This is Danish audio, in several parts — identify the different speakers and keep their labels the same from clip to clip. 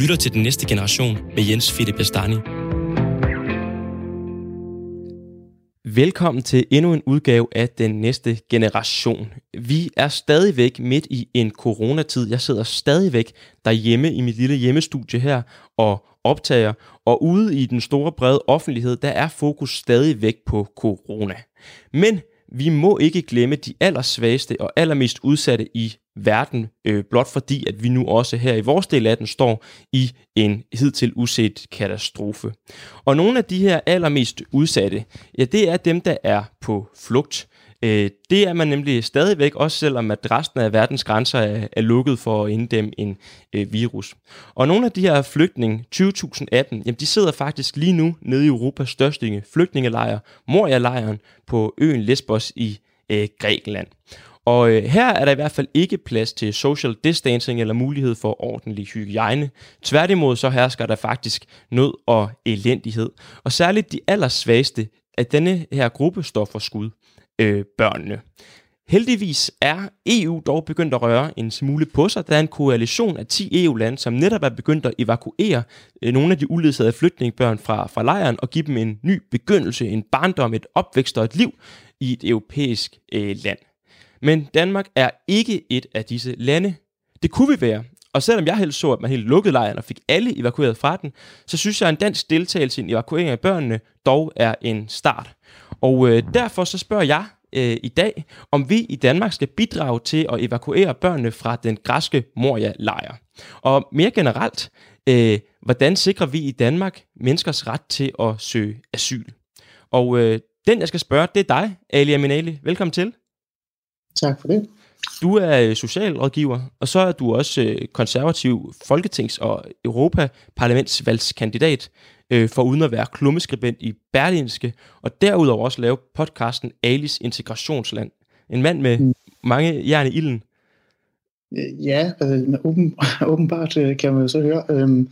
Speaker 1: lytter til Den Næste Generation med Jens Fitte Bastani. Velkommen til endnu en udgave af Den Næste Generation. Vi er stadigvæk midt i en coronatid. Jeg sidder stadigvæk derhjemme i mit lille hjemmestudie her og optager. Og ude i den store brede offentlighed, der er fokus stadigvæk på corona. Men vi må ikke glemme de allersvageste og allermest udsatte i verden, øh, blot fordi, at vi nu også her i vores del af den står i en hidtil uset katastrofe. Og nogle af de her allermest udsatte, ja, det er dem, der er på flugt. Øh, det er man nemlig stadigvæk, også selvom at resten af verdens grænser er, er lukket for at inddæmme en øh, virus. Og nogle af de her flygtninge, 2018, jamen de sidder faktisk lige nu nede i Europas største flygtningelejr, Moria-lejren på øen Lesbos i øh, Grækenland. Og øh, her er der i hvert fald ikke plads til social distancing eller mulighed for ordentlig hygiejne. Tværtimod så hersker der faktisk nød og elendighed. Og særligt de allersvageste af denne her gruppe står for skud øh, børnene. Heldigvis er EU dog begyndt at røre en smule på sig. Der er en koalition af 10 EU-lande, som netop er begyndt at evakuere øh, nogle af de uledsagede flygtningebørn fra, fra lejren og give dem en ny begyndelse, en barndom, et opvækst og et liv i et europæisk øh, land. Men Danmark er ikke et af disse lande. Det kunne vi være. Og selvom jeg helst så, at man helt lukkede lejren og fik alle evakueret fra den, så synes jeg, at en dansk deltagelse i en evakuering af børnene dog er en start. Og øh, derfor så spørger jeg øh, i dag, om vi i Danmark skal bidrage til at evakuere børnene fra den græske Moria-lejr. Og mere generelt, øh, hvordan sikrer vi i Danmark menneskers ret til at søge asyl? Og øh, den, jeg skal spørge, det er dig, Ali Aminali. Velkommen til.
Speaker 2: Tak for det.
Speaker 1: Du er øh, socialrådgiver, og så er du også øh, konservativ folketings- og Europaparlamentsvalgskandidat øh, for uden at være klummeskribent i Berlinske, og derudover også lave podcasten Alis Integrationsland. En mand med mm. mange jern i ilden.
Speaker 2: Ja, øh, åben, åbenbart øh, kan man jo så høre. Øhm,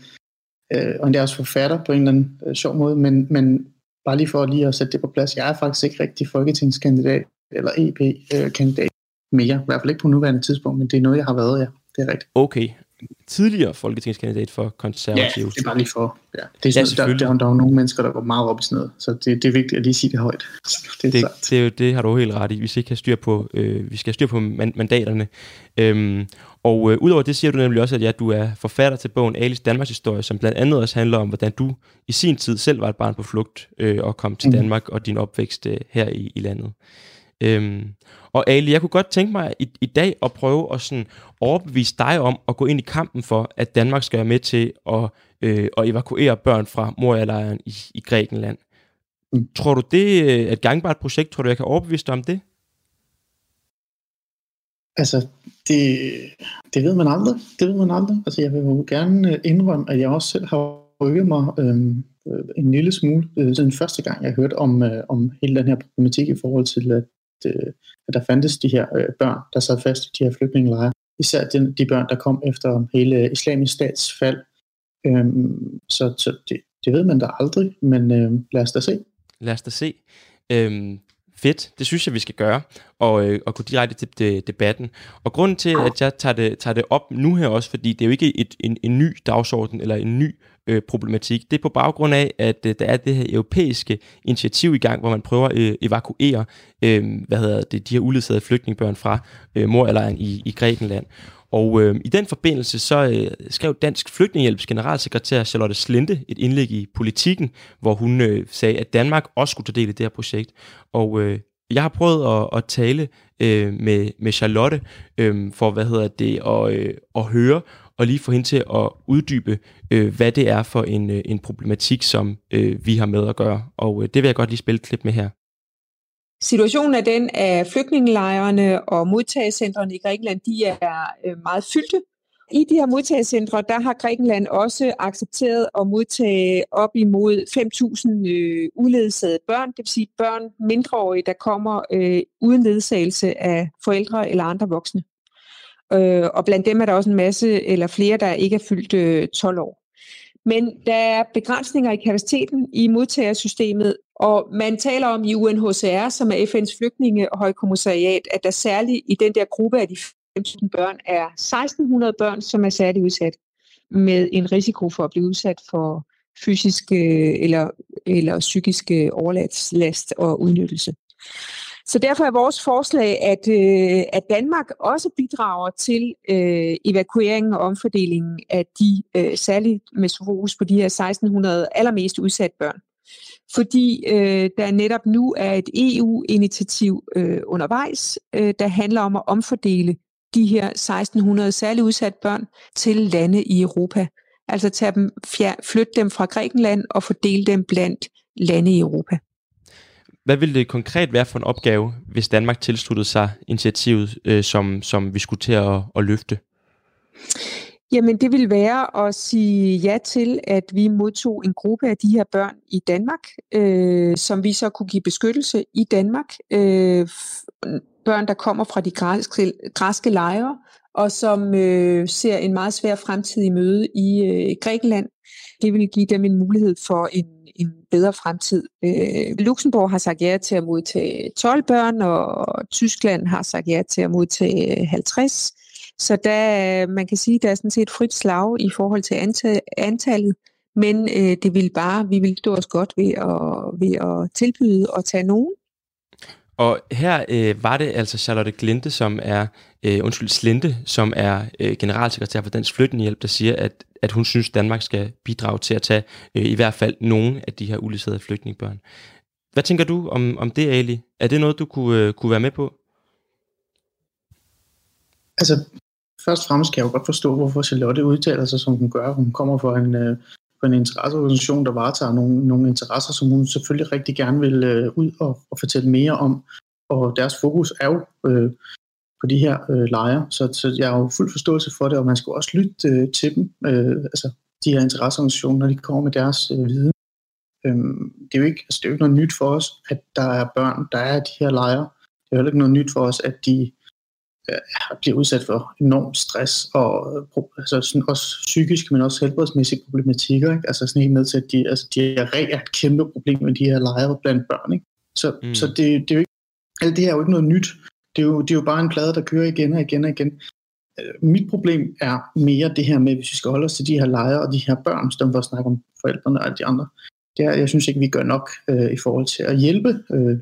Speaker 2: øh, og er også forfatter på en eller anden øh, sjov måde, men, men bare lige for lige at sætte det på plads, jeg er faktisk ikke rigtig folketingskandidat eller EP-kandidat øh, mere, i hvert fald ikke på nuværende tidspunkt, men det er noget, jeg har været, ja. Det er rigtigt.
Speaker 1: Okay, tidligere folketingskandidat for konservative.
Speaker 2: Ja, det er bare lige for. Ja. Det er sådan, ja, der, der, der, er jo nogle mennesker, der går meget op i sådan noget, så det, det er vigtigt at lige sige det højt.
Speaker 1: Det, det, det, det har du helt ret i. Vi skal have styr på, øh, vi skal have styr på mandaterne. Øhm, og øh, udover det siger du nemlig også, at ja, du er forfatter til bogen Alice Danmarks Historie, som blandt andet også handler om, hvordan du i sin tid selv var et barn på flugt øh, og kom til mm. Danmark og din opvækst øh, her i, i landet. Øhm, og Ali, jeg kunne godt tænke mig i, i dag at prøve at sådan overbevise dig om at gå ind i kampen for, at Danmark skal være med til at, øh, at evakuere børn fra Moria-lejren i, i Grækenland. Mm. Tror du, det er et gangbart projekt? Tror du, jeg kan overbevise dig om det?
Speaker 2: Altså, det, det ved man aldrig. Det ved man aldrig. Altså, jeg vil jo gerne indrømme, at jeg også selv har rykket mig øhm, øh, en lille smule øh, siden første gang, jeg hørte om, øh, om hele den her problematik i forhold til, at øh, at der fandtes de her øh, børn, der sad fast i de her flygtningelejre. Især de, de børn, der kom efter hele islamisk stats fald. Øhm, så så det, det ved man da aldrig, men øh, lad os da se.
Speaker 1: Lad os da se. Øhm, fedt, det synes jeg, vi skal gøre, og, øh, og gå direkte til de, debatten. Og grunden til, at jeg tager det, tager det op nu her også, fordi det er jo ikke et, en, en ny dagsorden eller en ny øh, problematik. Det er på baggrund af, at øh, der er det her europæiske initiativ i gang, hvor man prøver at øh, evakuere øh, hvad hedder det, de her uledsagede flygtningebørn fra øh, Moria-lejren i, i Grækenland. Og øh, i den forbindelse så øh, skrev Dansk Flygtningehjælps generalsekretær Charlotte Slinde et indlæg i Politiken, hvor hun øh, sagde, at Danmark også skulle tage del i det her projekt. Og øh, jeg har prøvet at, at tale øh, med, med Charlotte øh, for, hvad hedder det, at, øh, at høre, og lige få hende til at uddybe, øh, hvad det er for en, øh, en problematik, som øh, vi har med at gøre. Og øh, det vil jeg godt lige spille et klip med her.
Speaker 3: Situationen er den, at flygtningelejrene og modtagecentrene i Grækenland, de er øh, meget fyldte. I de her modtagecentre, der har Grækenland også accepteret at modtage op imod 5.000 øh, uledsagede børn, det vil sige børn mindreårige, der kommer øh, uden ledsagelse af forældre eller andre voksne. Øh, og blandt dem er der også en masse eller flere, der ikke er fyldt øh, 12 år. Men der er begrænsninger i kapaciteten i modtagersystemet, og man taler om i UNHCR, som er FN's flygtninge- og højkommissariat, at der særligt i den der gruppe af de 15 børn er 1.600 børn, som er særligt udsat. med en risiko for at blive udsat for fysisk øh, eller, eller psykisk overlast og udnyttelse. Så derfor er vores forslag, at, øh, at Danmark også bidrager til øh, evakueringen og omfordelingen af de, øh, særligt med fokus på de her 1600 allermest udsatte børn. Fordi øh, der netop nu er et EU-initiativ øh, undervejs, øh, der handler om at omfordele de her 1600 særligt udsatte børn til lande i Europa. Altså tage dem, flytte dem fra Grækenland og fordele dem blandt lande i Europa.
Speaker 1: Hvad ville det konkret være for en opgave, hvis Danmark tilsluttede sig initiativet, øh, som, som vi skulle til at, at løfte?
Speaker 3: Jamen det ville være at sige ja til, at vi modtog en gruppe af de her børn i Danmark, øh, som vi så kunne give beskyttelse i Danmark. Øh, børn, der kommer fra de græske, græske lejre, og som øh, ser en meget svær fremtid i møde i øh, Grækenland. Det vil give dem en mulighed for en bedre fremtid. Øh, Luxembourg har sagt ja til at modtage 12 børn, og Tyskland har sagt ja til at modtage 50. Så der, man kan sige, der er sådan set frit slag i forhold til antallet, men øh, det vil bare, vi vil stå os godt ved at, ved at tilbyde og tage nogen.
Speaker 1: Og her øh, var det altså Charlotte Glinte, som er, øh, undskyld, Slinte, som er øh, generalsekretær for Dansk Flygtningehjælp, der siger, at at hun synes, Danmark skal bidrage til at tage øh, i hvert fald nogle af de her uledsagede flygtningebørn. Hvad tænker du om, om det, Ali? Er det noget, du kunne, øh, kunne være med på?
Speaker 2: Altså, først og fremmest kan jeg jo godt forstå, hvorfor Charlotte udtaler sig, som hun gør. Hun kommer fra en, øh, på en interesseorganisation, der varetager nogle, nogle interesser, som hun selvfølgelig rigtig gerne vil øh, ud og, og fortælle mere om. Og deres fokus er jo øh, på de her øh, lejre. Så, så jeg har jo fuld forståelse for det, og man skal også lytte øh, til dem, øh, altså de her interesseorganisationer, når de kommer med deres øh, viden. Øhm, det, er jo ikke, altså, det er jo ikke noget nyt for os, at der er børn, der er de her lejre. Det er heller ikke noget nyt for os, at de bliver udsat for enormt stress, og altså, sådan også psykisk, men også helbredsmæssige problematikker. Ikke? Altså sådan helt ned til, at de, altså, diarré er et kæmpe problem med de her lejre blandt børn. Ikke? Så, mm. så det, det er jo ikke, alt det her er jo ikke noget nyt. Det er, jo, det er jo bare en plade, der kører igen og igen og igen. Øh, mit problem er mere det her med, hvis vi skal holde os til de her lejre og de her børn, som for at snakke om forældrene og alle de andre. Det er, jeg synes ikke, vi gør nok øh, i forhold til at hjælpe øh,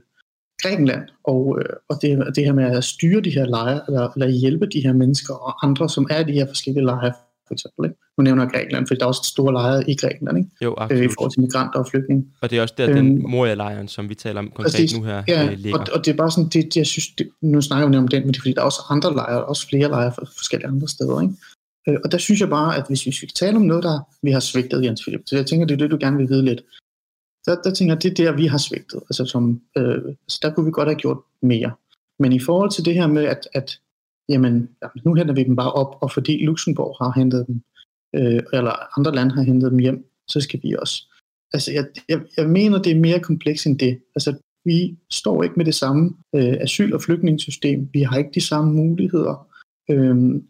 Speaker 2: Grækenland og, øh, og det, det her med at styre de her lejre, eller, eller hjælpe de her mennesker og andre, som er i de her forskellige lejre, for eksempel. Ikke? Nu nævner jeg Grækenland, for der er også store lejre i Grækenland, ikke?
Speaker 1: Jo, absolut.
Speaker 2: Øh, i forhold til migranter og flygtninge.
Speaker 1: Og det er også der, øhm, den Moria-lejren, som vi taler om konkret præcis, nu her,
Speaker 2: ja, øh, ligger. Og, og det er bare sådan, det, det jeg synes, det, nu snakker vi om den, men det er fordi, der er også andre lejre, også flere lejre fra forskellige andre steder, ikke? Øh, og der synes jeg bare, at hvis, vi tale om noget, der vi har svigtet, Jens Philip, så jeg tænker, det er det, du gerne vil vide lidt. Der, der tænker jeg, det er der, vi har svigtet. Altså, som, øh, så der kunne vi godt have gjort mere. Men i forhold til det her med, at, at jamen, nu henter vi dem bare op, og fordi Luxembourg har hentet dem øh, eller andre lande har hentet dem hjem, så skal vi også. Altså, jeg, jeg, jeg mener, det er mere komplekst end det. Altså, vi står ikke med det samme øh, asyl- og flygtningssystem. Vi har ikke de samme muligheder. Øhm,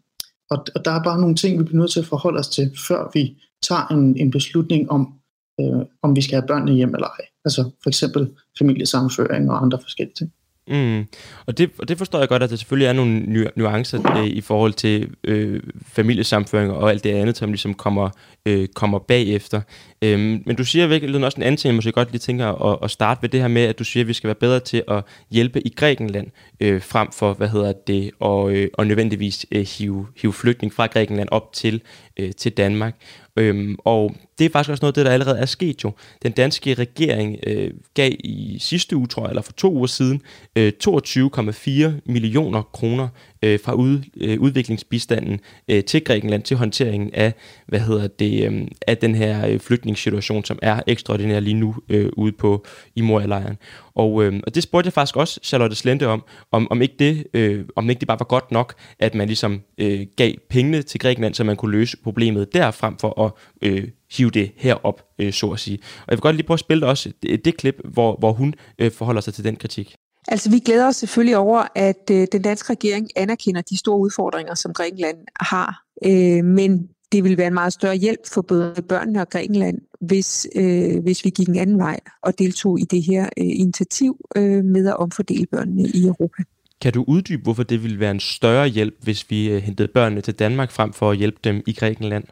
Speaker 2: og, og der er bare nogle ting, vi bliver nødt til at forholde os til, før vi tager en, en beslutning om, øh, om vi skal have børnene hjem eller ej. Altså for eksempel familiesammenføring og andre forskellige ting.
Speaker 1: Mm. Og, det, og det forstår jeg godt, at der selvfølgelig er nogle nu, nuancer øh, i forhold til øh, familiesamføring og alt det andet, som ligesom kommer, øh, kommer bagefter. Øhm, men du siger virkelig også en anden ting, jeg måske godt lige tænker at, at starte ved det her med, at du siger, at vi skal være bedre til at hjælpe i Grækenland, øh, frem for, hvad hedder det, og, øh, og nødvendigvis øh, hive, hive flygtning fra Grækenland op til, øh, til Danmark. Øhm, og det er faktisk også noget af det, der allerede er sket jo. Den danske regering øh, gav i sidste uge, tror jeg, eller for to uger siden, øh, 22,4 millioner kroner øh, fra ud, øh, udviklingsbistanden øh, til Grækenland til håndteringen af, hvad hedder det, øh, af den her øh, flygtningssituation, som er ekstraordinær lige nu øh, ude på i Moria-lejren. Og, øh, og det spurgte jeg faktisk også Charlotte Slente om, om, om, ikke det, øh, om ikke det bare var godt nok, at man ligesom øh, gav pengene til Grækenland, så man kunne løse problemet der, frem for at øh, hive det herop, øh, så at sige. Og jeg vil godt lige prøve at spille også det, det klip, hvor, hvor hun øh, forholder sig til den kritik.
Speaker 3: Altså, vi glæder os selvfølgelig over, at øh, den danske regering anerkender de store udfordringer, som Grækenland har. Øh, men det vil være en meget større hjælp for både børnene og Grækenland, hvis, øh, hvis vi gik en anden vej og deltog i det her øh, initiativ øh, med at omfordele børnene i Europa.
Speaker 1: Kan du uddybe, hvorfor det ville være en større hjælp, hvis vi øh, hentede børnene til Danmark frem for at hjælpe dem i Grækenland?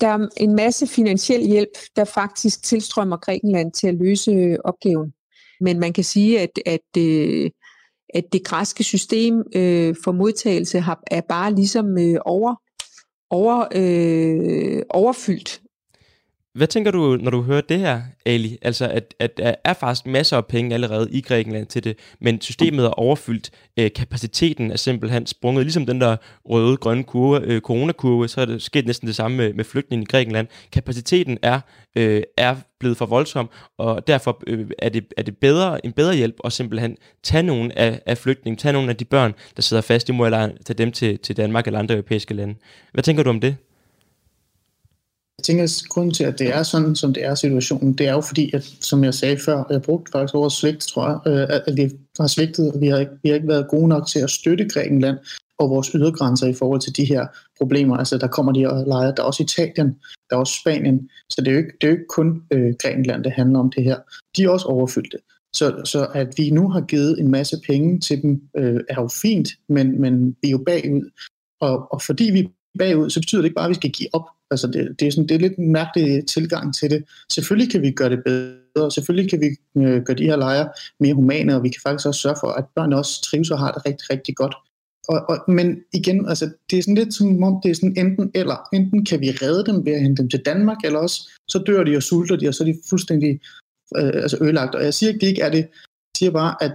Speaker 3: Der er en masse finansiel hjælp, der faktisk tilstrømmer Grækenland til at løse øh, opgaven. Men man kan sige, at, at, øh, at det græske system øh, for modtagelse har, er bare ligesom øh, over, over, øh, overfyldt
Speaker 1: hvad tænker du, når du hører det her, Ali? Altså, at, at der er faktisk masser af penge allerede i Grækenland til det, men systemet er overfyldt. Øh, kapaciteten er simpelthen sprunget. Ligesom den der røde, grønne kurve, øh, coronakurve, så er det sket næsten det samme med, med flygtningen i Grækenland. Kapaciteten er, øh, er blevet for voldsom, og derfor øh, er, det, er det bedre, en bedre hjælp at simpelthen tage nogle af, af flygtninge, tage nogle af de børn, der sidder fast i må eller tage dem til, til Danmark eller andre europæiske lande. Hvad tænker du om det?
Speaker 2: Jeg tænker, at grunden til, at det er sådan, som det er situationen, det er jo fordi, at, som jeg sagde før, jeg brugte faktisk ordet svigt, tror jeg, øh, at vi har svigtet, og vi har, ikke, vi har ikke været gode nok til at støtte Grækenland og vores ydergrænser i forhold til de her problemer. Altså, der kommer de her lejre, der er også Italien, der er også Spanien, så det er jo ikke, det er jo ikke kun øh, Grækenland, det handler om det her. De er også overfyldte. Så, så at vi nu har givet en masse penge til dem, øh, er jo fint, men, men vi er jo bagud. Og, og fordi vi er bagud, så betyder det ikke bare, at vi skal give op. Altså det, det, er sådan, det er lidt en mærkelig tilgang til det. Selvfølgelig kan vi gøre det bedre, selvfølgelig kan vi øh, gøre de her lejre mere humane, og vi kan faktisk også sørge for, at børn også trives og har det rigtig, rigtig godt. Og, og, men igen, altså, det er sådan lidt som om, det er sådan enten eller. Enten kan vi redde dem ved at hente dem til Danmark, eller også så dør de og sulter de, og så er de fuldstændig øh, altså ødelagt. Og jeg siger ikke, det ikke er det. Jeg siger bare, at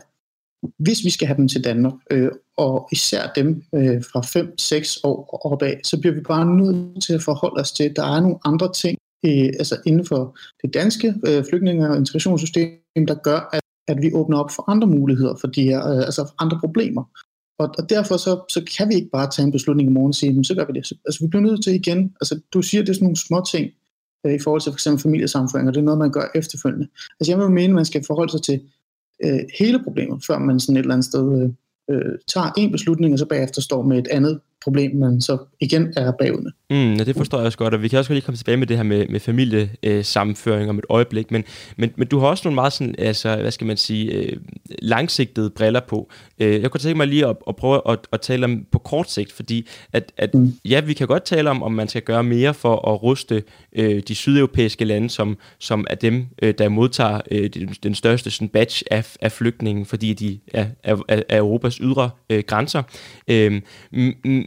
Speaker 2: hvis vi skal have dem til Danmark, øh, og især dem øh, fra 5-6 år opad, så bliver vi bare nødt til at forholde os til, at der er nogle andre ting øh, altså inden for det danske øh, flygtninge- og integrationssystem, der gør, at, at vi åbner op for andre muligheder for de her, øh, altså andre problemer. Og, og derfor så, så kan vi ikke bare tage en beslutning i morgen og sige, men så gør vi det. Altså vi bliver nødt til igen, altså du siger, det er sådan nogle små ting øh, i forhold til for eksempel familiesamføring, og det er noget, man gør efterfølgende. Altså jeg vil mene, at man skal forholde sig til øh, hele problemet, før man sådan et eller andet sted øh, øh, tager en beslutning, og så bagefter står med et andet problem, man så igen er bagud med.
Speaker 1: Mm, ja, det forstår jeg også godt, og vi kan også lige komme tilbage med det her med, med familiesammenføring øh, om et øjeblik, men, men, men du har også nogle meget sådan, altså, hvad skal man sige, øh, langsigtede briller på. Øh, jeg kunne tænke mig lige at, at prøve at, at tale om på kort sigt, fordi at, at mm. ja, vi kan godt tale om, om man skal gøre mere for at ruste øh, de sydeuropæiske lande, som, som er dem, øh, der modtager øh, den, den største sådan, batch af, af flygtninge, fordi de er, er, er Europas ydre øh, grænser. Øh,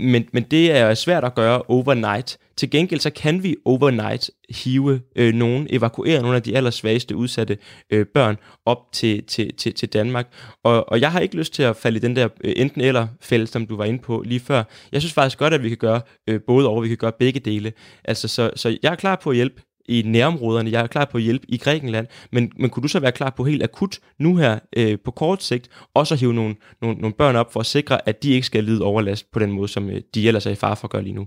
Speaker 1: men, men det er svært at gøre overnight. Til gengæld så kan vi overnight hive øh, nogen, evakuere nogle af de allersvageste udsatte øh, børn op til, til, til, til Danmark. Og, og jeg har ikke lyst til at falde i den der øh, enten eller fælde, som du var inde på lige før. Jeg synes faktisk godt, at vi kan gøre øh, både og, vi kan gøre begge dele. Altså, så, så jeg er klar på at hjælpe i nærområderne. Jeg er klar på at hjælpe i Grækenland, men, men kunne du så være klar på helt akut nu her øh, på kort sigt, også så hive nogle, nogle, nogle børn op for at sikre, at de ikke skal lide overlast på den måde, som øh, de ellers er i far for at gøre lige nu?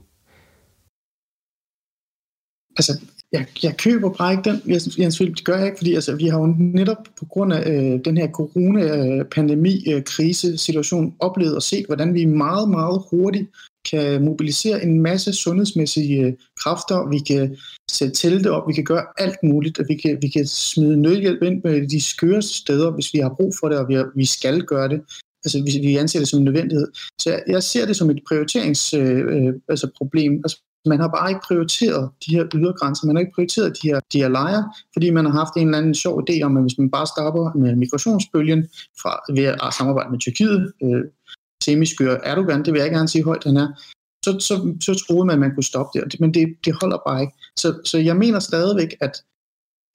Speaker 2: Altså, jeg, jeg køber bare ikke den, Jens Philip, det gør jeg ikke, fordi altså, vi har jo netop på grund af øh, den her corona-pandemi-krise-situation øh, øh oplevet og set, hvordan vi meget, meget hurtigt kan mobilisere en masse sundhedsmæssige øh, kræfter, vi kan sætte telte op, vi kan gøre alt muligt, og vi kan, vi kan smide nødhjælp ind på de skøreste steder, hvis vi har brug for det, og vi, har, vi skal gøre det. Altså, vi, vi anser det som en nødvendighed. Så jeg, jeg ser det som et prioriteringsproblem. Øh, øh, altså problem. altså, man har bare ikke prioriteret de her ydergrænser, man har ikke prioriteret de her, de her lejre, fordi man har haft en eller anden sjov idé om, at hvis man bare stopper med migrationsbølgen fra, ved at samarbejde med Tyrkiet, øh, semiskør Erdogan, det vil jeg gerne sige højt, han er, så, så, så troede man, at man kunne stoppe det, men det, det holder bare ikke. Så, så jeg mener stadigvæk, at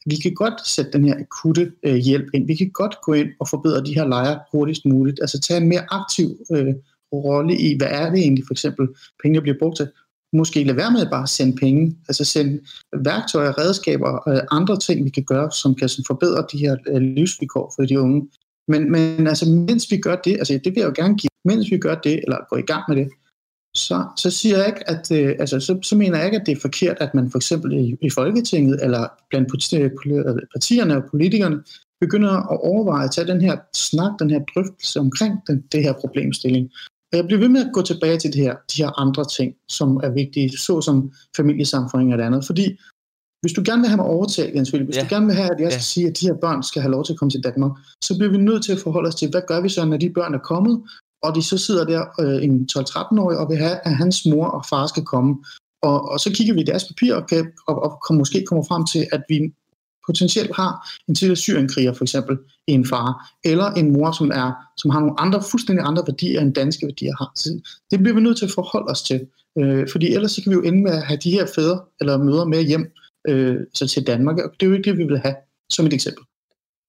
Speaker 2: vi kan godt sætte den her akutte øh, hjælp ind. Vi kan godt gå ind og forbedre de her lejre hurtigst muligt. Altså tage en mere aktiv øh, rolle i, hvad er det egentlig for eksempel, penge bliver brugt til. Måske lade være med bare at sende penge, altså sende værktøjer, redskaber og øh, andre ting, vi kan gøre, som kan sådan, forbedre de her øh, livsvilkår for de unge. Men, men altså, mens vi gør det, altså det vil jeg jo gerne give, mens vi gør det, eller går i gang med det, så, så siger jeg ikke, at, øh, altså, så, så mener jeg ikke, at det er forkert, at man for eksempel i, i Folketinget, eller blandt øh, øh, partierne og politikerne, begynder at overveje at tage den her snak, den her drøftelse omkring den, det her problemstilling. Og jeg bliver ved med at gå tilbage til det her, de her andre ting, som er vigtige, såsom familiesamfundet og det andet. Fordi hvis du gerne vil have mig overtalt, Jens Philip, hvis ja. du gerne vil have, at jeg skal ja. sige, at de her børn skal have lov til at komme til Danmark, så bliver vi nødt til at forholde os til, hvad gør vi så, når de børn er kommet, og de så sidder der øh, en 12-13-årig og vil have, at hans mor og far skal komme. Og, og så kigger vi i deres papir og, kan, og, og kom, måske kommer frem til, at vi potentielt har en tidligere syrienkriger for eksempel en far, eller en mor, som, er, som har nogle andre, fuldstændig andre værdier, end danske værdier har. Så det bliver vi nødt til at forholde os til. Øh, fordi ellers så kan vi jo ende med at have de her fædre eller mødre med hjem øh, så til Danmark, og det er jo ikke det, vi vil have, som et eksempel.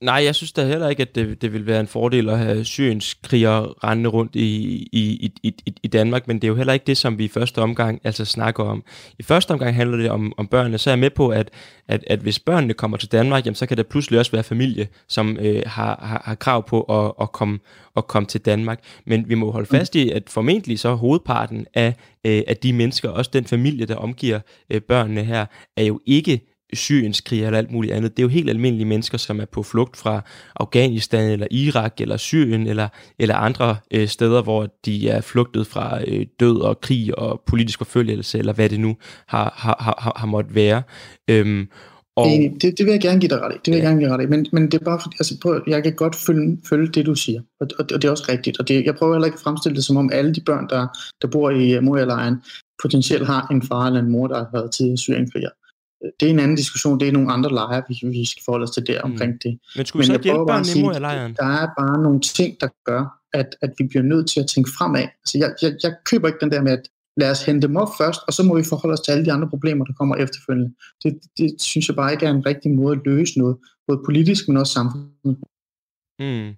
Speaker 1: Nej, jeg synes da heller ikke, at det, det vil være en fordel at have Syriens kriger rendende rundt i, i, i, i, i Danmark, men det er jo heller ikke det, som vi i første omgang altså snakker om. I første omgang handler det om, om børnene, så er jeg med på, at, at, at hvis børnene kommer til Danmark, jamen, så kan der pludselig også være familie, som øh, har, har, har krav på at, at, komme, at komme til Danmark. Men vi må holde fast i, at formentlig så hovedparten af, øh, af de mennesker, også den familie, der omgiver øh, børnene her, er jo ikke Syriens krig eller alt muligt andet. Det er jo helt almindelige mennesker, som er på flugt fra Afghanistan eller Irak eller Syrien eller, eller andre øh, steder, hvor de er flugtet fra øh, død og krig og politisk forfølgelse, eller hvad det nu har, har, har, har måttet være. Øhm,
Speaker 2: og, det, det vil jeg gerne give dig ret i. Det vil ja. jeg gerne give dig ret i. Men, men det er bare fordi, altså, prøv, jeg kan godt følge, følge det, du siger. Og, og, og det er også rigtigt. Og det, jeg prøver heller ikke at fremstille det som om alle de børn, der, der bor i uh, Moria-lejren, potentielt har en far eller en mor, der har været tidligere syrienkriger det er en anden diskussion. Det er nogle andre lejre, vi, vi skal forholde os til der mm. omkring det.
Speaker 1: Men skulle vi så hjælpe børn i lejren?
Speaker 2: Der er bare nogle ting, der gør, at, at vi bliver nødt til at tænke fremad. Altså, jeg, jeg, jeg køber ikke den der med, at lad os hente dem op først, og så må vi forholde os til alle de andre problemer, der kommer efterfølgende. Det, det synes jeg bare ikke er en rigtig måde at løse noget, både politisk, men også samfundet.
Speaker 1: Mm.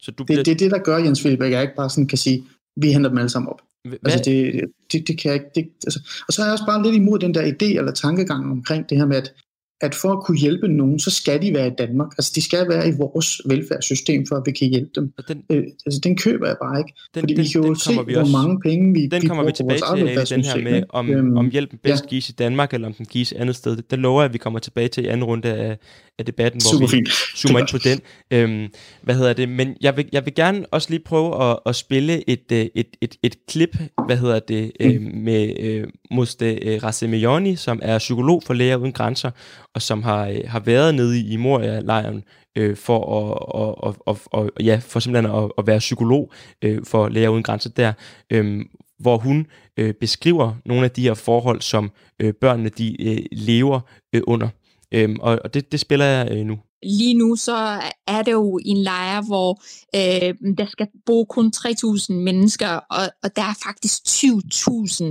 Speaker 1: Så du
Speaker 2: bliver... det, det er det, der gør, Jens Philip, at jeg ikke bare sådan kan sige, vi henter dem alle sammen op. Hvad? Altså det, det, det kan jeg ikke. Det, altså, og så er jeg også bare lidt imod den der idé eller tankegang omkring det her med, at at for at kunne hjælpe nogen, så skal de være i Danmark. Altså, de skal være i vores velfærdssystem, for at vi kan hjælpe dem. Den, øh, altså, den køber jeg bare ikke. Den, fordi den, vi kan jo se, vi hvor mange penge vi
Speaker 1: Den vi kommer vi tilbage til, den her med, om, øhm, om hjælpen bedst ja. gives i Danmark, eller om den gives andet sted. Det lover jeg, at vi kommer tilbage til i anden runde af, af debatten, hvor
Speaker 2: Super
Speaker 1: vi
Speaker 2: fint.
Speaker 1: zoomer ind på den. Øhm, hvad hedder det? Men jeg vil, jeg vil gerne også lige prøve at, at spille et, øh, et, et, et klip, hvad hedder det, mm. øh, med øh, Muste øh, Rasemejoni, som er psykolog for Læger Uden Grænser, og som har, øh, har været nede i, i Moria-lejren øh, for at, og, og, og, ja, for simpelthen at, at være psykolog øh, for Læger Uden Grænser der, øh, hvor hun øh, beskriver nogle af de her forhold, som øh, børnene de øh, lever øh, under. Øh, og og det, det spiller jeg øh, nu
Speaker 4: lige nu så er det jo en lejr, hvor øh, der skal bo kun 3.000 mennesker, og, og der er faktisk 20.000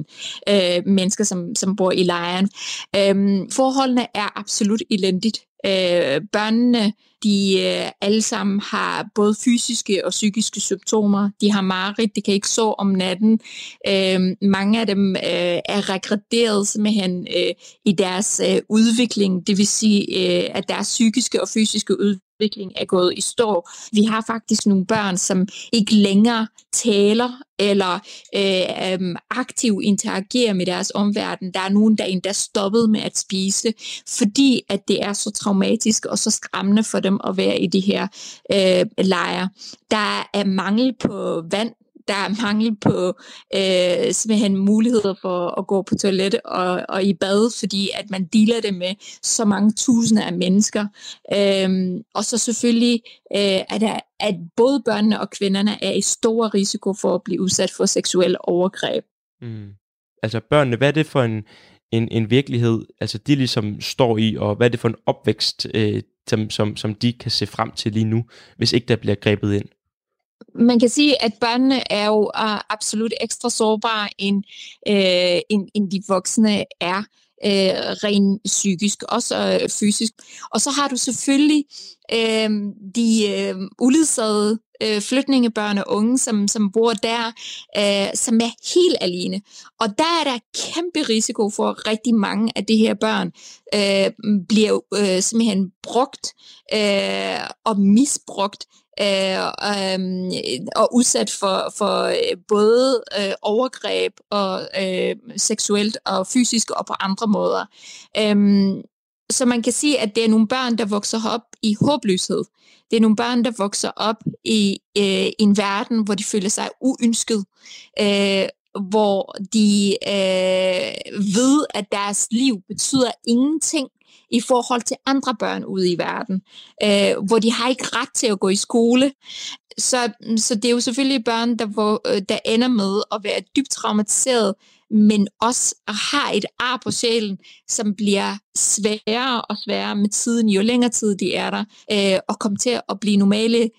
Speaker 4: øh, mennesker, som, som bor i lejren. Øh, forholdene er absolut elendigt. Øh, børnene, de øh, alle sammen har både fysiske og psykiske symptomer. De har mareridt, de kan ikke sove om natten. Øh, mange af dem øh, er regrederet simpelthen øh, i deres øh, udvikling, det vil sige, øh, at deres psykiske og fysiske udvikling udvikling er gået i stå. Vi har faktisk nogle børn, som ikke længere taler eller øh, øh, aktivt interagerer med deres omverden. Der er nogen, der endda stoppet med at spise, fordi at det er så traumatisk og så skræmmende for dem at være i de her øh, lejre. Der er mangel på vand der er mangel på øh, simpelthen muligheder for at gå på toilet og, og i bad, fordi at man dealer det med så mange tusinder af mennesker. Øhm, og så selvfølgelig øh, er der, at både børnene og kvinderne er i stor risiko for at blive udsat for seksuel overgreb.
Speaker 1: Mm. Altså børnene, hvad er det for en, en, en virkelighed, altså de ligesom står i, og hvad er det for en opvækst, øh, som, som, som de kan se frem til lige nu, hvis ikke der bliver grebet ind?
Speaker 4: Man kan sige, at børnene er jo uh, absolut ekstra sårbare, end, øh, end, end de voksne er øh, rent psykisk, også øh, fysisk. Og så har du selvfølgelig øh, de øh, uledsagede øh, flygtningebørn og unge, som, som bor der, øh, som er helt alene. Og der er der kæmpe risiko for, at rigtig mange af de her børn øh, bliver øh, simpelthen brugt øh, og misbrugt øh, øh, og udsat for, for øh, både øh, overgreb og øh, seksuelt og fysisk og på andre måder. Øh, så man kan sige, at det er nogle børn, der vokser op i håbløshed. Det er nogle børn, der vokser op i øh, en verden, hvor de føler sig uønsket, øh, hvor de øh, ved, at deres liv betyder ingenting, i forhold til andre børn ude i verden, øh, hvor de har ikke ret til at gå i skole. Så, så det er jo selvfølgelig børn, der, hvor, øh, der ender med at være dybt traumatiseret, men også har et ar på sjælen, som bliver sværere og sværere med tiden, jo længere tid de er der, øh, og kommer til at blive normale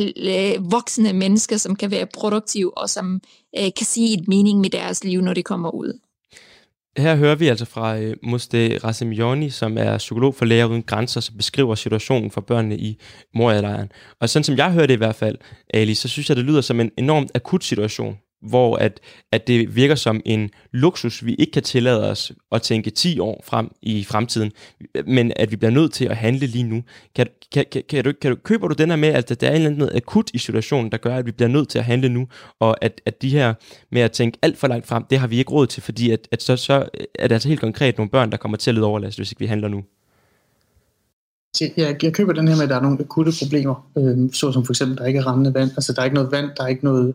Speaker 4: øh, voksne mennesker, som kan være produktive og som øh, kan sige et mening med deres liv, når de kommer ud.
Speaker 1: Her hører vi altså fra øh, Muste Rasimioni, som er psykolog for Læger Uden Grænser, som beskriver situationen for børnene i Moria-lejren. Og sådan som jeg hører det i hvert fald, Ali, så synes jeg, det lyder som en enormt akut situation hvor at, at det virker som en luksus, vi ikke kan tillade os at tænke 10 år frem i fremtiden, men at vi bliver nødt til at handle lige nu. Kan, kan, kan, kan, du, kan du, køber du den her med, at der er en eller anden akut i situationen, der gør, at vi bliver nødt til at handle nu, og at, at de her med at tænke alt for langt frem, det har vi ikke råd til, fordi at, at så, så er det altså helt konkret nogle børn, der kommer til at lide overlast, hvis ikke vi handler nu.
Speaker 2: Jeg, jeg køber den her med, at der er nogle akutte problemer, øh, såsom for eksempel, der ikke er rendende vand. Altså, der er ikke noget vand, der er ikke noget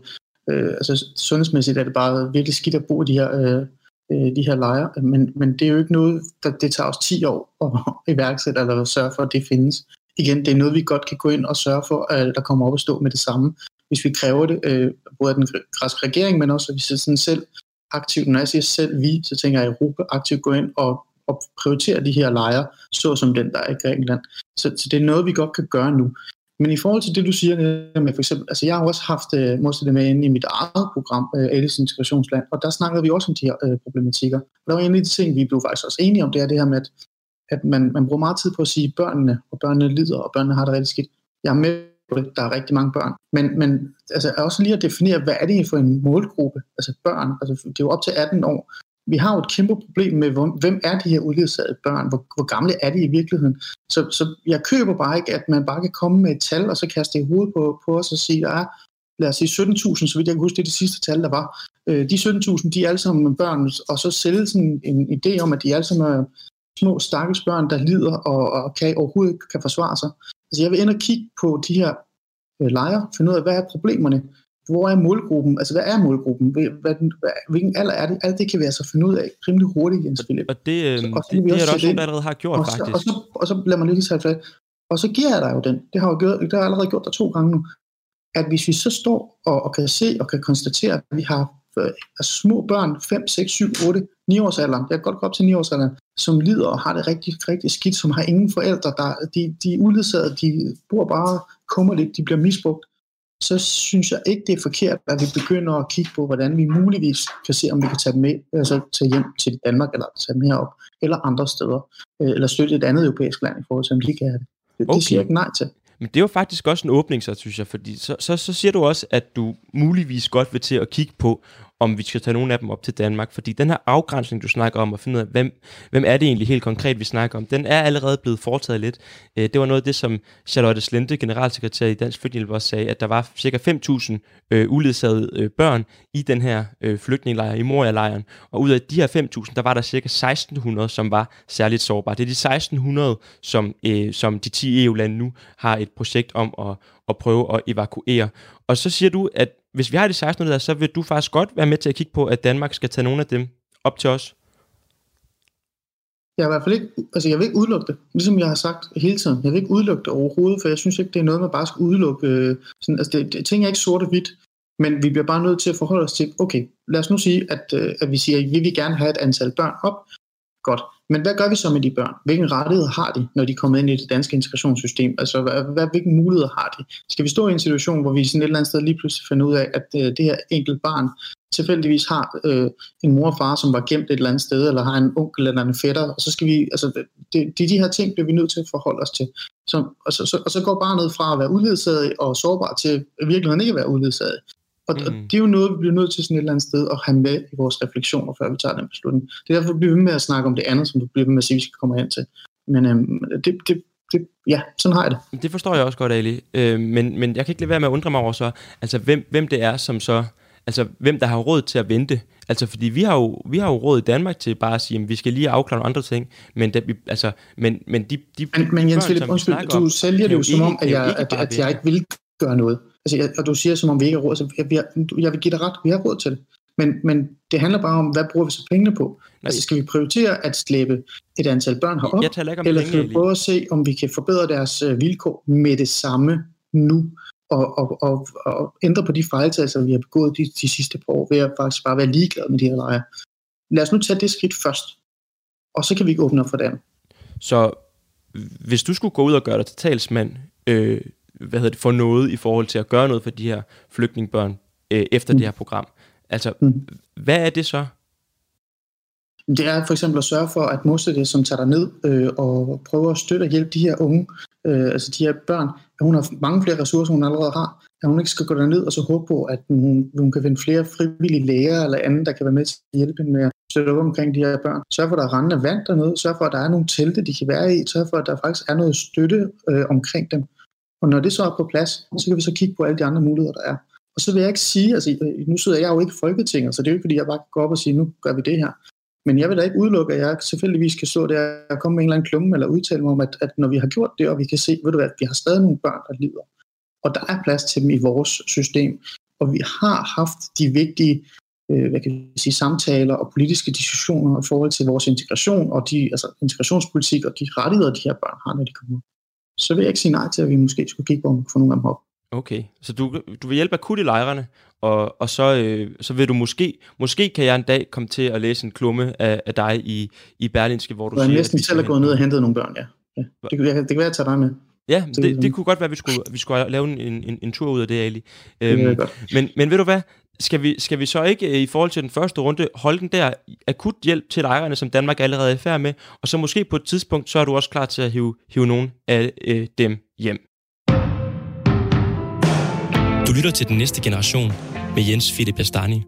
Speaker 2: Øh, altså sundhedsmæssigt er det bare virkelig skidt at bo i de her, øh, øh, de her lejre, men, men det er jo ikke noget, der det tager os 10 år at iværksætte eller at sørge for, at det findes. Igen, det er noget, vi godt kan gå ind og sørge for, at der kommer op og stå med det samme, hvis vi kræver det, øh, både af den græske regering, men også at vi sådan selv aktivt, når jeg siger selv vi, så tænker jeg Europa aktivt gå ind og, og prioritere de her lejre, så som den, der er i Grækenland. Så, så det er noget, vi godt kan gøre nu. Men i forhold til det, du siger med for eksempel, altså jeg har også haft øh, uh, måske det med inde i mit eget program, øh, Alice Integrationsland, og der snakkede vi også om de her øh, problematikker. Og der var en af de ting, vi blev faktisk også enige om, det er det her med, at, at man, man bruger meget tid på at sige børnene, og børnene lider, og børnene har det rigtig skidt. Jeg er med på det, der er rigtig mange børn. Men, men altså, også lige at definere, hvad er det for en målgruppe, altså børn, altså det er jo op til 18 år, vi har jo et kæmpe problem med, hvem er de her uledsagede børn? Hvor, hvor gamle er de i virkeligheden? Så, så jeg køber bare ikke, at man bare kan komme med et tal, og så kaste det i hovedet på, på os og sige, at lad os sige 17.000, så vidt jeg kan huske, det er det sidste tal, der var. Øh, de 17.000, de er alle sammen børn, og så sælge sådan en idé om, at de alle sammen er små, stakkels børn, der lider og, og kan, overhovedet ikke kan forsvare sig. Altså jeg vil ind og kigge på de her øh, lejre, finde ud af, hvad er problemerne, hvor er målgruppen? Altså, hvad er målgruppen? Hvad, hvad, hvilken alder er det? Alt det kan vi altså finde ud af rimelig hurtigt, Jens Philip.
Speaker 1: Og det, øh, så, og det, det, det er der også nogen, der allerede har gjort,
Speaker 2: og så,
Speaker 1: faktisk.
Speaker 2: Og så, og så lader man lige tage fat. Og så giver jeg dig jo den. Det har, jo gjort, det har jeg allerede gjort der to gange nu. At hvis vi så står og, og kan se og kan konstatere, at vi har øh, altså små børn, 5, 6, 7, 8, 9 års alderen, jeg kan godt gå op til 9 års alderen, som lider og har det rigtig, rigtig skidt, som har ingen forældre, der, de, de er uledsagede, de bor bare kummerligt, de bliver misbrugt så synes jeg ikke, det er forkert, at vi begynder at kigge på, hvordan vi muligvis kan se, om vi kan tage dem med, altså tage hjem til Danmark, eller tage dem herop, eller andre steder, øh, eller støtte et andet europæisk land i forhold til, om de kan have det. Det, okay. det siger jeg ikke nej til.
Speaker 1: Men det er jo faktisk også en åbning, så synes jeg, fordi så, så, så siger du også, at du muligvis godt vil til at kigge på, om vi skal tage nogle af dem op til Danmark. Fordi den her afgrænsning, du snakker om, og finde ud af, hvem, hvem er det egentlig helt konkret, vi snakker om, den er allerede blevet foretaget lidt. Øh, det var noget af det, som Charlotte Slente, generalsekretær i Dansk Flygtningehjælp, også sagde, at der var cirka 5.000 øh, uledsagede øh, børn i den her øh, flygtningelejr, i Moria-lejren. Og ud af de her 5.000, der var der cirka 1.600, som var særligt sårbare. Det er de 1.600, som, øh, som de 10 EU-lande nu har et projekt om at, at prøve at evakuere. Og så siger du, at hvis vi har de 16 der, så vil du faktisk godt være med til at kigge på, at Danmark skal tage nogle af dem op til os?
Speaker 2: Jeg, er i hvert fald ikke, altså jeg vil ikke udelukke det, ligesom jeg har sagt hele tiden. Jeg vil ikke udelukke det overhovedet, for jeg synes ikke, det er noget, man bare skal udelukke. Øh, sådan, altså det, det, ting er ikke sort og hvidt, men vi bliver bare nødt til at forholde os til, okay, lad os nu sige, at, øh, at vi siger, at vi vil gerne have et antal børn op. Godt. Men hvad gør vi så med de børn? Hvilken rettighed har de, når de kommer ind i det danske integrationssystem? Altså, hvad, hvad, hvilke muligheder har de? Skal vi stå i en situation, hvor vi sådan et eller andet sted lige pludselig finder ud af, at øh, det her enkelt barn tilfældigvis har øh, en mor og far, som var gemt et eller andet sted, eller har en onkel eller en fætter, og så skal vi, altså, det, de, de her ting bliver vi nødt til at forholde os til. Så, og, så, så, og så går barnet fra at være udledsaget og sårbar til i virkeligheden ikke at være udledsaget. Og mm. det er jo noget, vi bliver nødt til sådan et eller andet sted at have med i vores refleksioner, før vi tager den beslutning. Det er derfor, vi bliver ved med at snakke om det andet, som du bliver ved med at sige, vi skal komme hen til. Men øhm, det, det, det, ja, sådan har jeg det.
Speaker 1: Det forstår jeg også godt, Ali. Øh, men, men jeg kan ikke lade være med at undre mig over så, altså hvem, hvem det er, som så, altså hvem der har råd til at vente. Altså fordi vi har jo, vi har jo råd i Danmark til bare at sige, at vi skal lige afklare nogle andre ting, men, det, altså, men, men de, de
Speaker 2: Men, men Jens Philip, undskyld, du sælger det jo som om, at jeg, at, at jeg ikke vil gøre noget. Altså, jeg, og du siger, som om vi ikke har råd. Så jeg, jeg, jeg vil give dig ret, vi har råd til det. Men, men det handler bare om, hvad bruger vi så pengene på? Nej. Altså, skal vi prioritere at slæbe et antal børn herop?
Speaker 1: Jeg taler ikke om
Speaker 2: eller skal vi prøve at se, om vi kan forbedre deres øh, vilkår med det samme nu? Og, og, og, og ændre på de fejltagelser, vi har begået de, de sidste par år, ved at faktisk bare være ligeglade med de her lejre. lad os nu tage det skridt først, og så kan vi ikke åbne op for det andet.
Speaker 1: Så hvis du skulle gå ud og gøre dig til talsmand øh, hvad hedder det, for noget i forhold til at gøre noget for de her flygtningebørn øh, efter mm. det her program, altså mm. hvad er det så?
Speaker 2: Det er for eksempel at sørge for, at Mosede, som tager ned øh, og prøver at støtte og hjælpe de her unge, øh, altså de her børn, at hun har mange flere ressourcer, hun allerede har, at hun ikke skal gå derned og så håbe på, at hun, hun kan finde flere frivillige læger eller andet, der kan være med til at hjælpe hende med at støtte op omkring de her børn. Sørg for, at der er rendende vand dernede. Sørg for, at der er nogle telte, de kan være i. Sørg for, at der faktisk er noget støtte øh, omkring dem. Og når det så er på plads, så kan vi så kigge på alle de andre muligheder, der er. Og så vil jeg ikke sige, altså nu sidder jeg jo ikke i Folketinget, så det er jo ikke, fordi jeg bare kan gå op og sige, nu gør vi det her. Men jeg vil da ikke udelukke, at jeg selvfølgelig kan stå der og komme med en eller anden klumme eller udtale mig om, at, at når vi har gjort det, og vi kan se, ved du hvad, vi har stadig nogle børn, der lider, og der er plads til dem i vores system, og vi har haft de vigtige øh, hvad kan jeg sige, samtaler og politiske diskussioner i forhold til vores integration og de, altså integrationspolitik og de rettigheder, de her børn har, når de kommer ud. Så vil jeg ikke sige nej til, at vi måske skulle kigge på, om vi kan få nogle af dem op.
Speaker 1: Okay, så du, du vil hjælpe akut i lejrene, og, og så, øh, så vil du måske, måske kan jeg en dag komme til at læse en klumme af, af dig i, i Berlinske, hvor du
Speaker 2: jeg
Speaker 1: siger...
Speaker 2: Jeg næsten selv er gået ned og hentet nogle børn, ja. ja. Det, det, det kan være, at jeg tager dig med.
Speaker 1: Ja, det, det kunne godt være, at vi skulle, vi skulle lave en, en, en tur ud af det, Ali. Øhm, men, men ved du hvad, skal vi, skal vi så ikke øh, i forhold til den første runde holde den der akut hjælp til lejrene, som Danmark allerede er i færd med, og så måske på et tidspunkt, så er du også klar til at hive, hive nogen af øh, dem hjem. Du lytter til den næste generation med Jens Philip Bastani.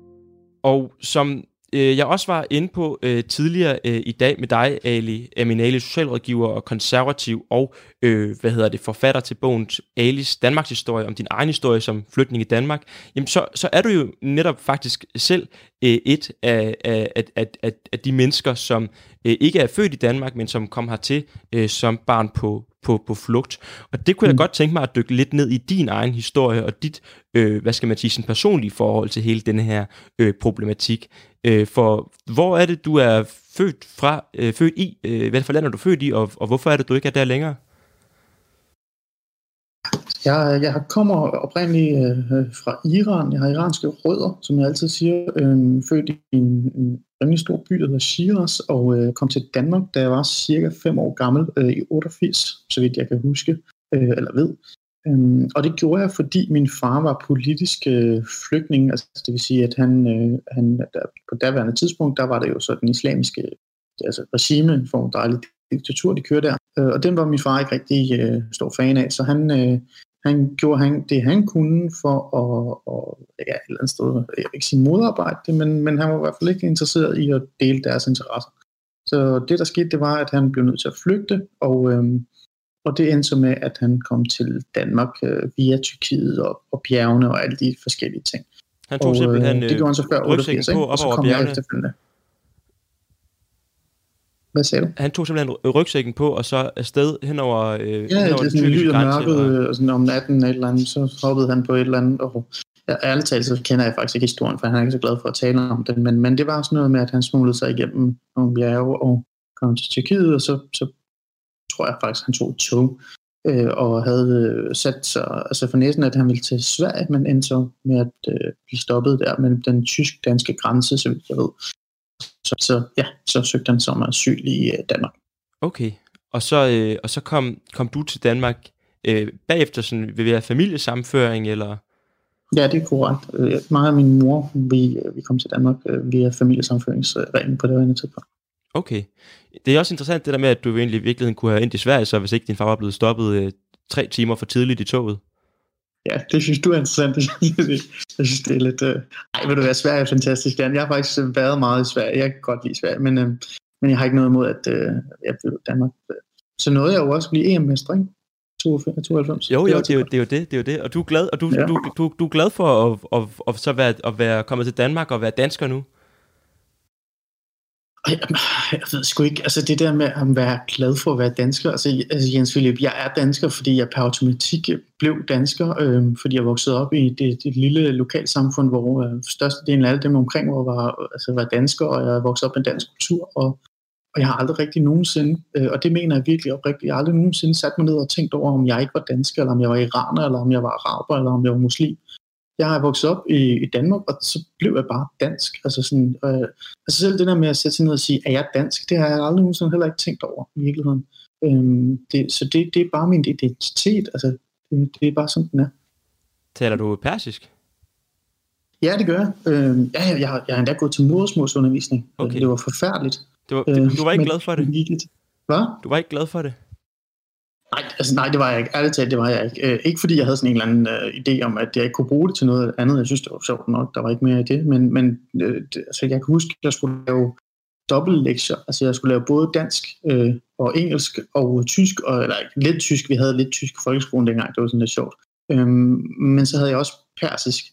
Speaker 1: Og som øh, jeg også var inde på øh, tidligere øh, i dag med dig, Ali Aminali, socialrådgiver og konservativ, og øh, hvad hedder det, forfatter til bogen Alis Danmarks historie, om din egen historie som flygtning i Danmark, jamen så, så er du jo netop faktisk selv øh, et af, af, af, af, af de mennesker, som øh, ikke er født i Danmark, men som kom hertil øh, som barn på, på, på flugt. Og det kunne jeg mm. godt tænke mig at dykke lidt ned i din egen historie og dit, øh, hvad skal man sige, sådan personlige forhold til hele denne her øh, problematik. Øh, for hvor er det, du er født fra, øh, født i, øh, hvad for land er du født i, og, og hvorfor er det, du ikke er der længere?
Speaker 2: Jeg, jeg kommer oprindeligt øh, fra Iran. Jeg har iranske rødder, som jeg altid siger. Øh, født i en, en rimelig stor by, der hedder Shiraz, og øh, kom til Danmark, da jeg var cirka 5 år gammel, øh, i 88, så vidt jeg kan huske, øh, eller ved. Øhm, og det gjorde jeg, fordi min far var politisk øh, flygtning, altså det vil sige, at han, øh, han der, på daværende tidspunkt, der var det jo så den islamiske altså regime, for en for diktatur, de kører der, øh, og den var min far ikke rigtig øh, stor fan af, så han, øh, han gjorde han, det, han kunne for at, og, ja, et eller andet sted, jeg vil ikke sige modarbejde det, men, men han var i hvert fald ikke interesseret i at dele deres interesser. Så det, der skete, det var, at han blev nødt til at flygte, og, øhm, og det endte så med, at han kom til Danmark øh, via Tyrkiet og, og bjergene og alle de forskellige ting.
Speaker 1: Han tog og, simpelthen
Speaker 2: øh, det gjorde han så før
Speaker 1: 88, på, og så kom bjergene. jeg efterfølgende.
Speaker 2: Hvad sagde du?
Speaker 1: Han tog simpelthen rygsækken på, og så afsted hen over øh,
Speaker 2: Ja, hen over det er sådan lyd og mørket, og... og sådan om natten et eller andet, så hoppede han på et eller andet, og ja, ærligt talt, så kender jeg faktisk ikke historien, for han er ikke så glad for at tale om den, men, men det var sådan noget med, at han smuglede sig igennem nogle bjerge og kom til Tyrkiet, og så, så tror jeg faktisk, han tog et tog, øh, og havde øh, sat sig altså for næsen, at han ville til Sverige, men endte så med at øh, blive stoppet der mellem den tysk-danske grænse, så vidt jeg ved. Så, så ja, så søgte han som asyl i øh, Danmark.
Speaker 1: Okay, og så, øh, og så kom, kom du til Danmark øh, bagefter sådan, ved at familiesamføring, eller?
Speaker 2: Ja, det er korrekt. Øh, mig og min mor, vi, øh, vi kom til Danmark øh, via familiesamføringsreglen på det her tidspunkt.
Speaker 1: Okay. Det er også interessant det der med, at du egentlig i virkeligheden kunne have ind i Sverige, så hvis ikke din far var blevet stoppet øh, tre timer for tidligt i toget.
Speaker 2: Ja, det synes du er interessant. jeg synes, det er lidt... Øh... Ej, vil du være, Sverige er fantastisk. Jeg har faktisk været meget i Sverige. Jeg kan godt lide Sverige, men, øh, men jeg har ikke noget imod, at øh, jeg vil Danmark. Så nåede jeg jo også at blive EM-mester, ikke? 92.
Speaker 1: Jo, jo, det er jo, det er jo det, det er jo det. Og du er glad, og du, ja. du, du, du er glad for at, at, at, at, så være, at være kommet til Danmark og være dansker nu?
Speaker 2: Jeg, ved sgu ikke, altså det der med at være glad for at være dansker, altså, altså Jens Philip, jeg er dansker, fordi jeg per automatik blev dansker, øh, fordi jeg voksede op i det, det lille lokalsamfund, hvor øh, størstedelen af alle dem omkring mig var, altså, var dansker, og jeg voksede op med dansk kultur, og, og jeg har aldrig rigtig nogensinde, øh, og det mener jeg virkelig oprigtigt, jeg har aldrig nogensinde sat mig ned og tænkt over, om jeg ikke var dansker, eller om jeg var iraner, eller om jeg var araber, eller om jeg var muslim jeg er vokset op i, i Danmark, og så blev jeg bare dansk. Altså, sådan, øh, altså selv det der med at sætte sig ned og sige, er jeg dansk, det har jeg aldrig nogensinde heller ikke tænkt over i virkeligheden. Øhm, det, så det, det er bare min identitet. Altså, det, det er bare sådan, den er.
Speaker 1: Taler du persisk?
Speaker 2: Ja, det gør jeg. Øh, ja, jeg, jeg, jeg har endda gået til modersmålsundervisning.
Speaker 1: Okay.
Speaker 2: Det var forfærdeligt.
Speaker 1: Det var, det, du var ikke glad for det?
Speaker 2: Hvad?
Speaker 1: Du var ikke glad for det?
Speaker 2: Nej, altså, nej, det var jeg ikke. Ærligt talt, det var jeg ikke. Øh, ikke fordi jeg havde sådan en eller anden øh, idé om, at jeg ikke kunne bruge det til noget andet. Jeg synes, det var sjovt nok. Der var ikke mere i det. Men, men øh, det, altså, jeg kan huske, at jeg skulle lave dobbeltlektier. Altså, jeg skulle lave både dansk øh, og engelsk og tysk. Og, eller lidt tysk. Vi havde lidt tysk i folkeskolen dengang. Det var sådan lidt sjovt. Øhm, men så havde jeg også persisk.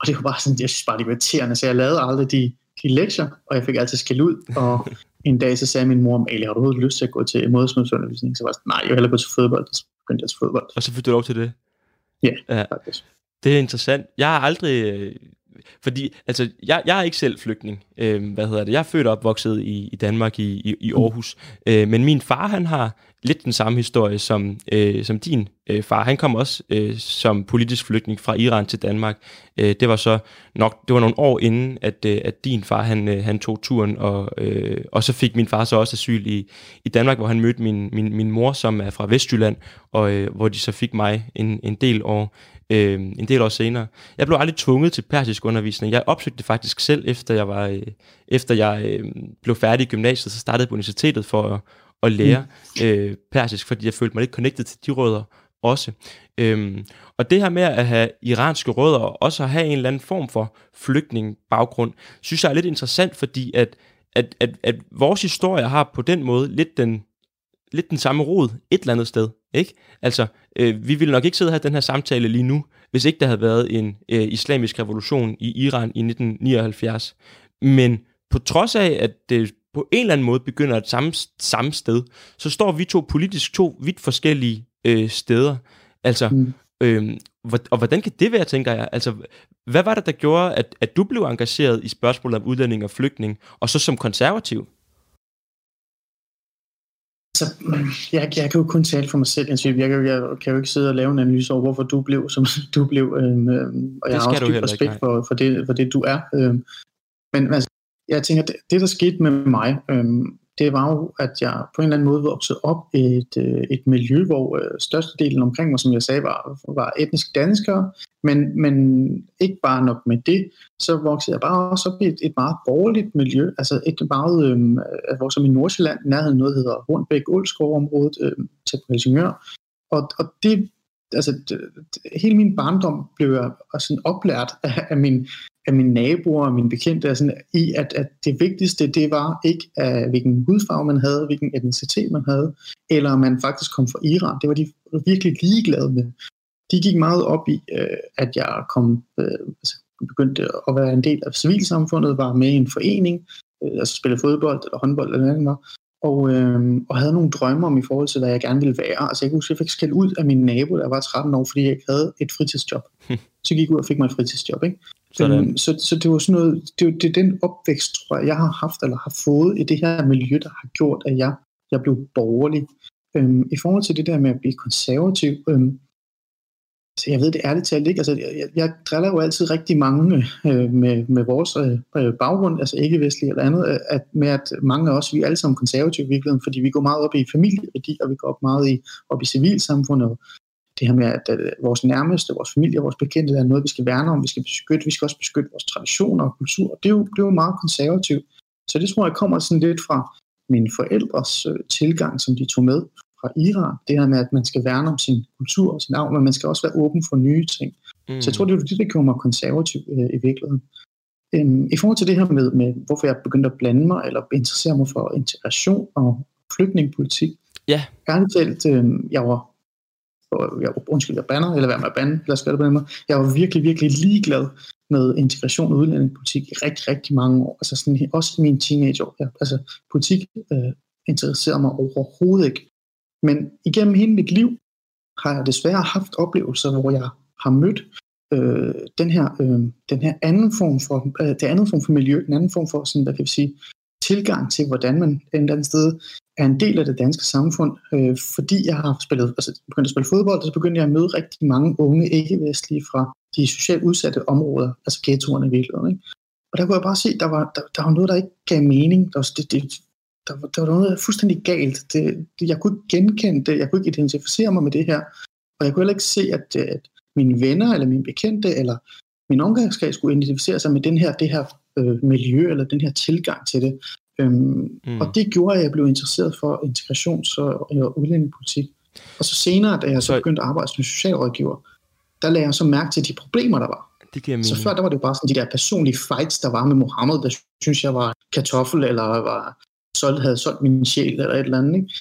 Speaker 2: Og det var bare sådan, jeg synes bare, det var irriterende. Så jeg lavede aldrig de, de lektier, og jeg fik altid skæld ud. Og en dag så sagde min mor, Amalie, har du overhovedet lyst til at gå til modersmålsundervisning? Så var jeg sådan, nej, jeg vil hellere gå til fodbold. Så begyndte jeg til fodbold.
Speaker 1: Og så fik du lov til det?
Speaker 2: Ja,
Speaker 1: ja. faktisk. Det er interessant. Jeg har aldrig... Fordi, altså, jeg, jeg er ikke selv flygtning. Øh, hvad hedder det? Jeg er født og opvokset i, i Danmark, i, i, i Aarhus. Mm. Øh, men min far, han har lidt den samme historie som, øh, som din øh, far. Han kom også øh, som politisk flygtning fra Iran til Danmark. Øh, det var så nok, det var nogle år inden, at, øh, at din far, han, øh, han tog turen, og, øh, og så fik min far så også asyl i, i Danmark, hvor han mødte min, min, min mor, som er fra Vestjylland, og øh, hvor de så fik mig en, en del år øh, en del år senere. Jeg blev aldrig tvunget til persisk undervisning. Jeg opsøgte det faktisk selv, efter jeg var øh, efter jeg øh, blev færdig i gymnasiet, så startede jeg på universitetet for at, at lære mm. øh, persisk, fordi jeg følte mig lidt connected til de rødder også. Øhm, og det her med at have iranske rødder, og også at have en eller anden form for flygtningbaggrund, synes jeg er lidt interessant, fordi at, at, at, at vores historie har på den måde lidt den, lidt den samme rod et eller andet sted. Ikke? Altså, øh, vi ville nok ikke sidde her den her samtale lige nu, hvis ikke der havde været en øh, islamisk revolution i Iran i 1979. Men på trods af, at det på en eller anden måde begynder et samme, samme sted, så står vi to politisk to vidt forskellige øh, steder. Altså, mm. øh, og hvordan kan det være, tænker jeg? Altså, hvad var det, der gjorde, at, at du blev engageret i spørgsmålet om udlænding og flygtning, og så som konservativ?
Speaker 2: Så, jeg, jeg kan jo kun tale for mig selv, jeg, jeg, kan, jeg kan jo ikke sidde og lave en analyse over, hvorfor du blev, som du blev, øhm, øhm, og jeg har også dyb respekt for, for, det, for det, du er. Øhm, men altså, jeg tænker, det, det der skete med mig, øhm, det var jo, at jeg på en eller anden måde voksede op i et, øh, et miljø, hvor øh, størstedelen omkring mig, som jeg sagde, var, var etnisk danskere, men, men ikke bare nok med det, så voksede jeg bare også op i et, et meget borgerligt miljø, altså et meget, øh, hvor som i Nordsjælland, nærheden noget hedder Hornbæk-Ulskov-området, øh, tæt på Helsingør, og, og det altså, det, hele min barndom blev jeg sådan oplært af, af, min, af mine naboer og mine bekendte sådan, i, at, at det vigtigste, det var ikke, af, hvilken hudfarve man havde, hvilken etnicitet man havde, eller om man faktisk kom fra Iran. Det var de virkelig ligeglade med. De gik meget op i, øh, at jeg kom, øh, altså, begyndte at være en del af civilsamfundet, var med i en forening, øh, altså spille fodbold eller håndbold eller noget og, øh, og havde nogle drømme om i forhold til, hvad jeg gerne ville være. Altså jeg kunne huske, jeg fik skæld ud af min nabo, der var 13 år, fordi jeg ikke havde et fritidsjob. så gik jeg ud og fik mig et fritidsjob. Ikke? Sådan. Så, så det var sådan noget, det, det er den opvækst, tror jeg, jeg har haft eller har fået i det her miljø, der har gjort, at jeg, jeg blev borgerlig. Øhm, I forhold til det der med at blive konservativ, øhm, Altså, jeg ved det ærligt talt ikke. Altså, jeg, jeg driller jo altid rigtig mange øh, med, med vores øh, øh baggrund, altså ikke vestlig eller andet, øh, at, med at mange af os, vi er alle sammen konservative i virkeligheden, fordi vi går meget op i familieværdi, og vi går op meget i, op i civilsamfundet, og det her med, at, at vores nærmeste, vores familie, vores bekendte, er noget, vi skal værne om, vi skal beskytte, vi skal også beskytte vores traditioner og kultur. Det er jo, det er jo meget konservativt. Så det tror jeg kommer sådan lidt fra mine forældres øh, tilgang, som de tog med fra Iran. Det her med, at man skal værne om sin kultur og sin arv, men man skal også være åben for nye ting. Mm. Så jeg tror, det er det, der gjorde mig konservativ øh, i virkeligheden. Øhm, I forhold til det her med, med, hvorfor jeg begyndte at blande mig, eller interessere mig for integration og flygtningepolitik.
Speaker 1: Ja. Yeah.
Speaker 2: Talt, øh, jeg var jeg, undskyld, jeg banner, eller hvad med at bande, lad os gøre det på den måde. Jeg var virkelig, virkelig ligeglad med integration og udlændingepolitik i rigtig, rigtig mange år. Altså sådan, også i mine teenageår. Ja. Altså politik øh, interesserer mig overhovedet ikke. Men igennem hele mit liv har jeg desværre haft oplevelser, hvor jeg har mødt øh, den, her, øh, den her anden form for, øh, det andet form for miljø, den anden form for, sådan, hvad kan vi sige, tilgang til, hvordan man et eller andet sted er en del af det danske samfund, øh, fordi jeg har spillet, altså begyndt at spille fodbold, så begyndte jeg at møde rigtig mange unge ikke-vestlige fra de socialt udsatte områder, altså ghettoerne i virkeligheden. Ikke? Og der kunne jeg bare se, der var, der, der var noget, der ikke gav mening. Der var, det, det, der, var, der var noget fuldstændig galt. Det, det, jeg kunne ikke genkende det, jeg kunne ikke identificere mig med det her. Og jeg kunne heller ikke se, at, at mine venner, eller mine bekendte, eller min omgangskreds skulle identificere sig med den her, det her øh, miljø, eller den her tilgang til det. Øhm, mm. Og det gjorde, at jeg blev interesseret for integrations- og, og udlændingepolitik. Og så senere, da jeg så begyndte at arbejde som socialrådgiver, der lagde jeg så mærke til de problemer, der var.
Speaker 1: Det giver
Speaker 2: så før der var det jo bare sådan de der personlige fights, der var med Mohammed, der synes jeg var kartoffel, eller var solgt, havde solgt min sjæl, eller et eller andet. Ikke?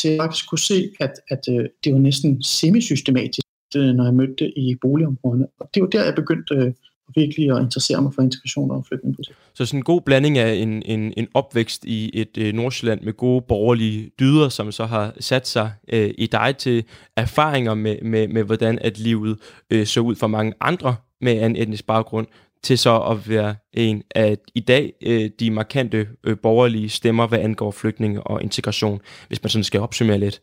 Speaker 2: til jeg faktisk kunne se, at, at øh, det var næsten semisystematisk, øh, når jeg mødte det i boligområderne. Og det var der, jeg begyndte øh, virkelig at interessere mig for integration og flygtningepolitik.
Speaker 1: Så sådan en god blanding af en, en, en opvækst i et øh, Nordsjælland med gode borgerlige dyder, som så har sat sig øh, i dig til erfaringer med, med, med hvordan at livet øh, så ud for mange andre med en etnisk baggrund, til så at være en af i dag øh, de markante øh, borgerlige stemmer, hvad angår flygtninge og integration, hvis man sådan skal opsummere lidt.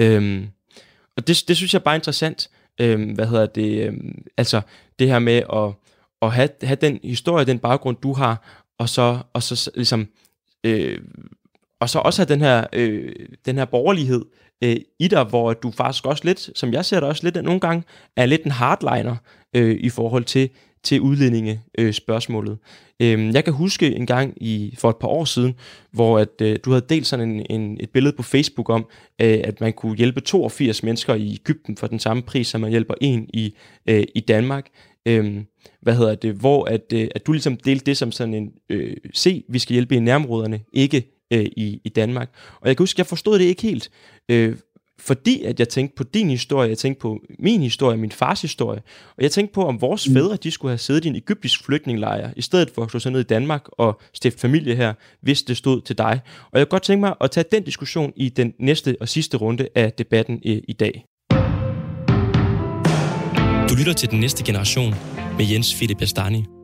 Speaker 1: Øhm, og det, det synes jeg bare er interessant. Øhm, hvad hedder det? Øhm, altså det her med at, at have, have den historie, den baggrund du har, og så, og så ligesom øh, og så også have den her, øh, den her borgerlighed øh, i dig, hvor du faktisk også lidt, som jeg ser det også lidt, nogle gange er lidt en hardliner øh, i forhold til, til udlændinge øh, spørgsmålet. Øhm, jeg kan huske en gang i for et par år siden, hvor at, øh, du havde delt sådan en, en, et billede på Facebook om, øh, at man kunne hjælpe 82 mennesker i Ægypten for den samme pris, som man hjælper en i, øh, i Danmark. Øhm, hvad hedder det, hvor at, øh, at du ligesom delte det som sådan en, øh, se, vi skal hjælpe i nærområderne, ikke øh, i, i Danmark. Og jeg kan huske, jeg forstod det ikke helt, øh, fordi at jeg tænkte på din historie, jeg tænkte på min historie, min fars historie, og jeg tænkte på, om vores mm. fædre, de skulle have siddet i en egyptisk flygtningelejr, i stedet for at slå sig ned i Danmark og stifte familie her, hvis det stod til dig. Og jeg kunne godt tænke mig at tage den diskussion i den næste og sidste runde af debatten i, i dag. Du lytter til den næste generation med Jens Philip Bastani.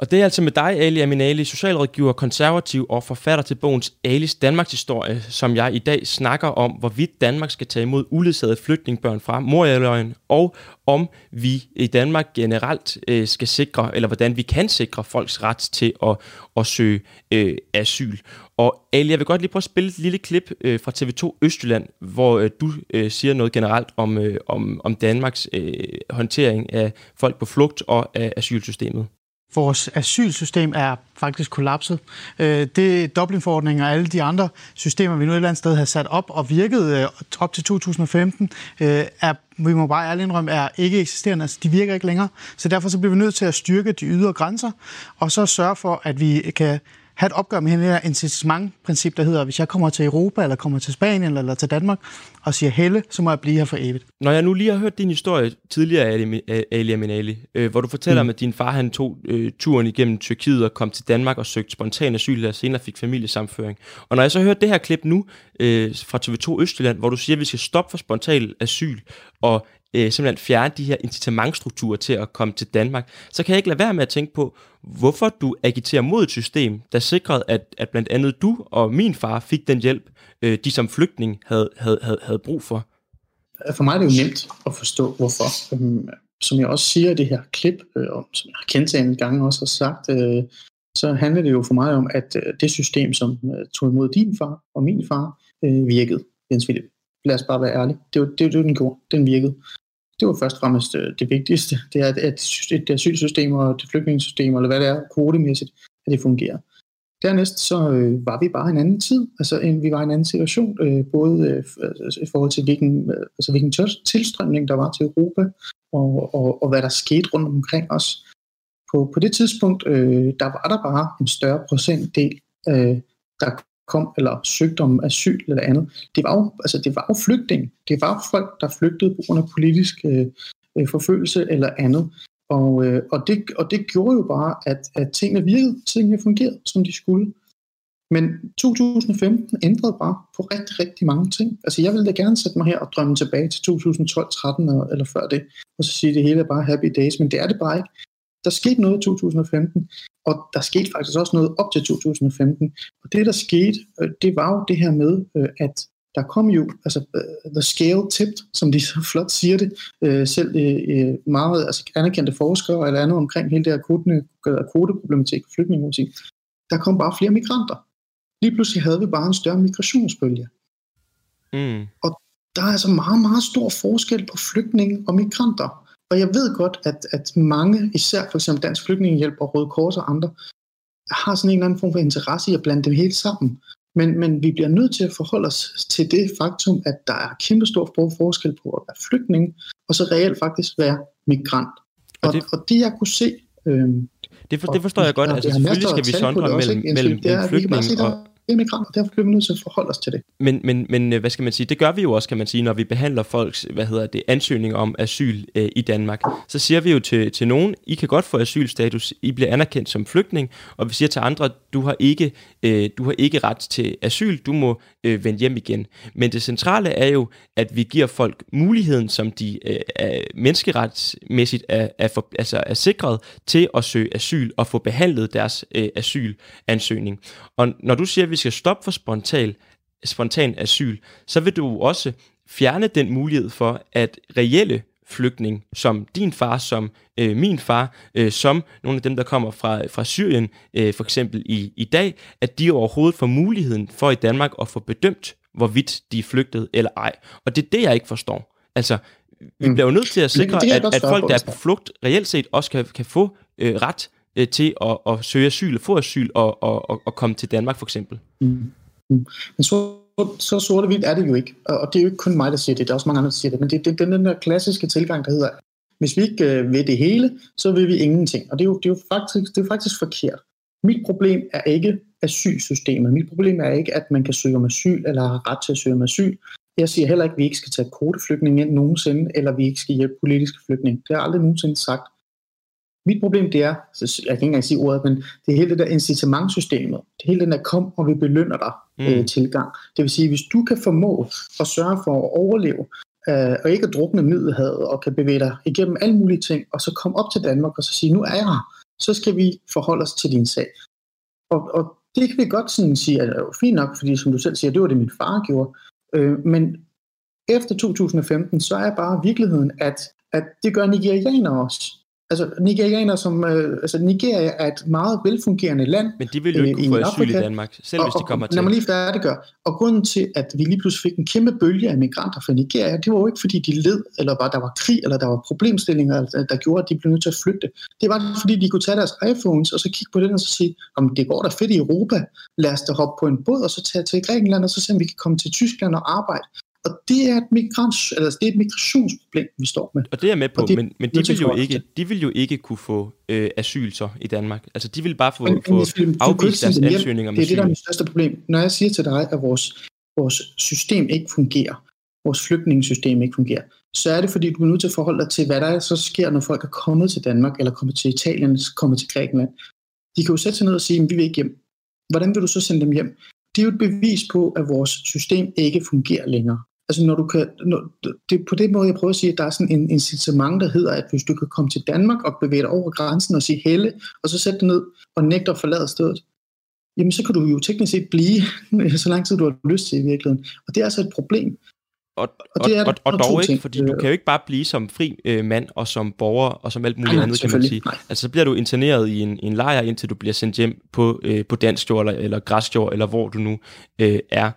Speaker 1: Og det er altså med dig, Ali Aminali, socialrådgiver, konservativ og forfatter til bogens Alis Danmarks historie, som jeg i dag snakker om, hvorvidt Danmark skal tage imod uledsagede flygtningbørn fra Morialøjen, og om vi i Danmark generelt øh, skal sikre, eller hvordan vi kan sikre folks ret til at, at søge øh, asyl. Og Ali, jeg vil godt lige prøve at spille et lille klip øh, fra TV2 Østjylland, hvor øh, du øh, siger noget generelt om, øh, om, om Danmarks øh, håndtering af folk på flugt og af asylsystemet.
Speaker 5: Vores asylsystem er faktisk kollapset. Øh, det Dublinforordningen og alle de andre systemer, vi nu et eller andet sted har sat op og virket øh, op til 2015, øh, er, vi må bare ærligt indrømme, er ikke eksisterende. Altså, de virker ikke længere. Så derfor så bliver vi nødt til at styrke de ydre grænser, og så sørge for, at vi kan have et opgør med det her incitament-princip, der hedder, hvis jeg kommer til Europa, eller kommer til Spanien, eller, eller til Danmark, og siger helle, så må jeg blive her for evigt.
Speaker 1: Når jeg nu lige har hørt din historie tidligere, Ali, Ali Aminali, øh, hvor du fortæller mm. om, at din far han tog øh, turen igennem Tyrkiet og kom til Danmark og søgte spontan asyl, og senere fik familiesamføring. Og når jeg så hørte det her klip nu øh, fra TV2 Østjylland, hvor du siger, at vi skal stoppe for spontan asyl, og øh, simpelthen fjerne de her incitamentstrukturer til at komme til Danmark, så kan jeg ikke lade være med at tænke på, hvorfor du agiterer mod et system, der sikrede, at, at blandt andet du og min far fik den hjælp, øh, de som flygtning havde, havde, havde, havde brug for.
Speaker 2: For mig er det jo nemt at forstå, hvorfor. Øhm, som jeg også siger i det her klip, øh, og som jeg har kendt en gang også har sagt, øh, så handler det jo for mig om, at øh, det system, som øh, tog imod din far og min far, øh, virkede, Jens Philip lad os bare være ærlige. Det var det, var det den gjorde. Den virkede. Det var først og fremmest øh, det vigtigste. Det er, at et asylsystem og det flygtningssystem, eller hvad det er, kvotemæssigt, at det fungerer. Dernæst så øh, var vi bare en anden tid, altså en, vi var i en anden situation, øh, både øh, altså, i forhold til hvilken, øh, altså, hvilken tilstrømning der var til Europa, og, og, og hvad der skete rundt omkring os. På, på det tidspunkt, øh, der var der bare en større procentdel, øh, der kom eller søgte om asyl eller andet. Det var jo, altså, det var jo flygtning. Det var jo folk, der flygtede på grund af politisk øh, øh, forfølgelse eller andet. Og, øh, og, det, og det gjorde jo bare, at, at tingene virkede, tingene fungerede, som de skulle. Men 2015 ændrede bare på rigtig, rigtig mange ting. Altså jeg ville da gerne sætte mig her og drømme tilbage til 2012, 13 eller før det, og så sige, at det hele er bare happy days, men det er det bare ikke. Der skete noget i 2015, og der skete faktisk også noget op til 2015. Og det, der skete, øh, det var jo det her med, øh, at der kom jo, altså uh, the scale tipped, som de så flot siger det, selv uh, meget altså, anerkendte forskere eller andet omkring hele det her kvote, kvoteproblematik, flygtningepolitik. Der kom bare flere migranter. Lige pludselig havde vi bare en større migrationsbølge. Mm. Og der er altså meget, meget stor forskel på flygtninge og migranter. Og jeg ved godt, at, at mange, især for eksempel Dansk Flygtningehjælp og Røde Kors og andre, har sådan en eller anden form for interesse i at blande dem helt sammen. Men, men vi bliver nødt til at forholde os til det faktum, at der er kæmpe stor forskel på at være flygtning, og så reelt faktisk være migrant. Og, og, det, og det jeg kunne se...
Speaker 1: Øhm, det, for, det forstår jeg godt. Altså, selvfølgelig skal vi sondre mellem, mellem, mellem flygtning og,
Speaker 2: immigranter, og derfor bliver vi nødt til at forholde os til det.
Speaker 1: Men, men, men øh, hvad skal man sige, det gør vi jo også, kan man sige, når vi behandler folks, hvad hedder det, ansøgning om asyl øh, i Danmark. Så siger vi jo til, til nogen, I kan godt få asylstatus, I bliver anerkendt som flygtning, og vi siger til andre, du har ikke, øh, du har ikke ret til asyl, du må øh, vende hjem igen. Men det centrale er jo, at vi giver folk muligheden, som de øh, er menneskeretsmæssigt er, er, for, altså er sikret til at søge asyl og få behandlet deres øh, asylansøgning. Og når du siger, at vi skal stoppe for spontan, spontan asyl, så vil du også fjerne den mulighed for, at reelle flygtning, som din far, som øh, min far, øh, som nogle af dem, der kommer fra, fra Syrien, øh, for eksempel i, i dag, at de overhovedet får muligheden for i Danmark at få bedømt, hvorvidt de er flygtet eller ej. Og det er det, jeg ikke forstår. Altså, vi mm. bliver jo nødt til at sikre, at, at folk, der er på flugt, reelt set også kan, kan få øh, ret øh, til at, at søge asyl, få asyl og, og, og, og komme til Danmark for eksempel. Mm.
Speaker 2: Mm. Men så, så sort og hvidt er det jo ikke, og det er jo ikke kun mig, der siger det, der er også mange andre, der siger det, men det, det, det er den der klassiske tilgang, der hedder, hvis vi ikke øh, vil det hele, så vil vi ingenting. Og det er jo, det er jo faktisk, det er faktisk forkert. Mit problem er ikke asylsystemet. Mit problem er ikke, at man kan søge om asyl, eller har ret til at søge om asyl. Jeg siger heller ikke, at vi ikke skal tage kvoteflygtninge ind nogensinde, eller vi ikke skal hjælpe politiske flygtninge. Det har jeg aldrig nogensinde sagt. Mit problem det er, så jeg kan ikke engang sige ordet, men det er hele det der incitamentsystemet. Det er hele den der kom, og vi belønner dig mm. øh, tilgang. Det vil sige, hvis du kan formå at sørge for at overleve, øh, og ikke at drukne middelhavet, og kan bevæge dig igennem alle mulige ting, og så komme op til Danmark og så sige, nu er jeg her, så skal vi forholde os til din sag. Og, og det kan vi godt sådan sige, at det er jo fint nok, fordi som du selv siger, det var det, min far gjorde. Øh, men efter 2015, så er bare virkeligheden, at, at det gør nigerianere også. Altså, nigerianer som, øh, altså, Nigeria er et meget velfungerende land.
Speaker 1: Men de vil jo ikke kunne få asyl i Danmark, selv og, hvis de kommer og, til.
Speaker 2: Lad mig lige færdiggøre. Og grunden til, at vi lige pludselig fik en kæmpe bølge af migranter fra Nigeria, det var jo ikke, fordi de led, eller var, der var krig, eller der var problemstillinger, der gjorde, at de blev nødt til at flygte. Det var, fordi de kunne tage deres iPhones, og så kigge på den, og så sige, om det går da fedt i Europa, lad os da hoppe på en båd, og så tage til Grækenland, og så se, om vi kan komme til Tyskland og arbejde. Og det er et, migrants, eller det er et migrationsproblem, vi står med.
Speaker 1: Og det er jeg med på, det, men, men de, vil jo ikke, de vil jo ikke kunne få øh, asyl så i Danmark. Altså de vil bare få, men, få afvist deres ansøgning om
Speaker 2: Det er det, der er mit største problem. Når jeg siger til dig, at vores, vores system ikke fungerer, vores flygtningssystem ikke fungerer, så er det fordi, du er nødt til at forholde dig til, hvad der så sker, når folk er kommet til Danmark, eller kommet til Italien, kommet til Grækenland. De kan jo sætte sig ned og sige, at vi vil ikke hjem. Hvordan vil du så sende dem hjem? Det er jo et bevis på, at vores system ikke fungerer længere. Altså når du kan, når, det er på den måde, jeg prøver at sige, at der er sådan en incitament, der hedder, at hvis du kan komme til Danmark og bevæge dig over grænsen og sige helle, og så sætte dig ned og nægte at forlade stedet, jamen så kan du jo teknisk set blive, så lang tid du har lyst til i virkeligheden. Og det er altså et problem.
Speaker 1: Og, og, det er og, og, og dog ikke, fordi du kan jo ikke bare blive som fri øh, mand og som borger og som alt muligt nej, andet, kan man sige. Nej. Altså så bliver du interneret i en, en lejr, indtil du bliver sendt hjem på, øh, på dansk jord eller, eller græsjord, eller hvor du nu øh, er.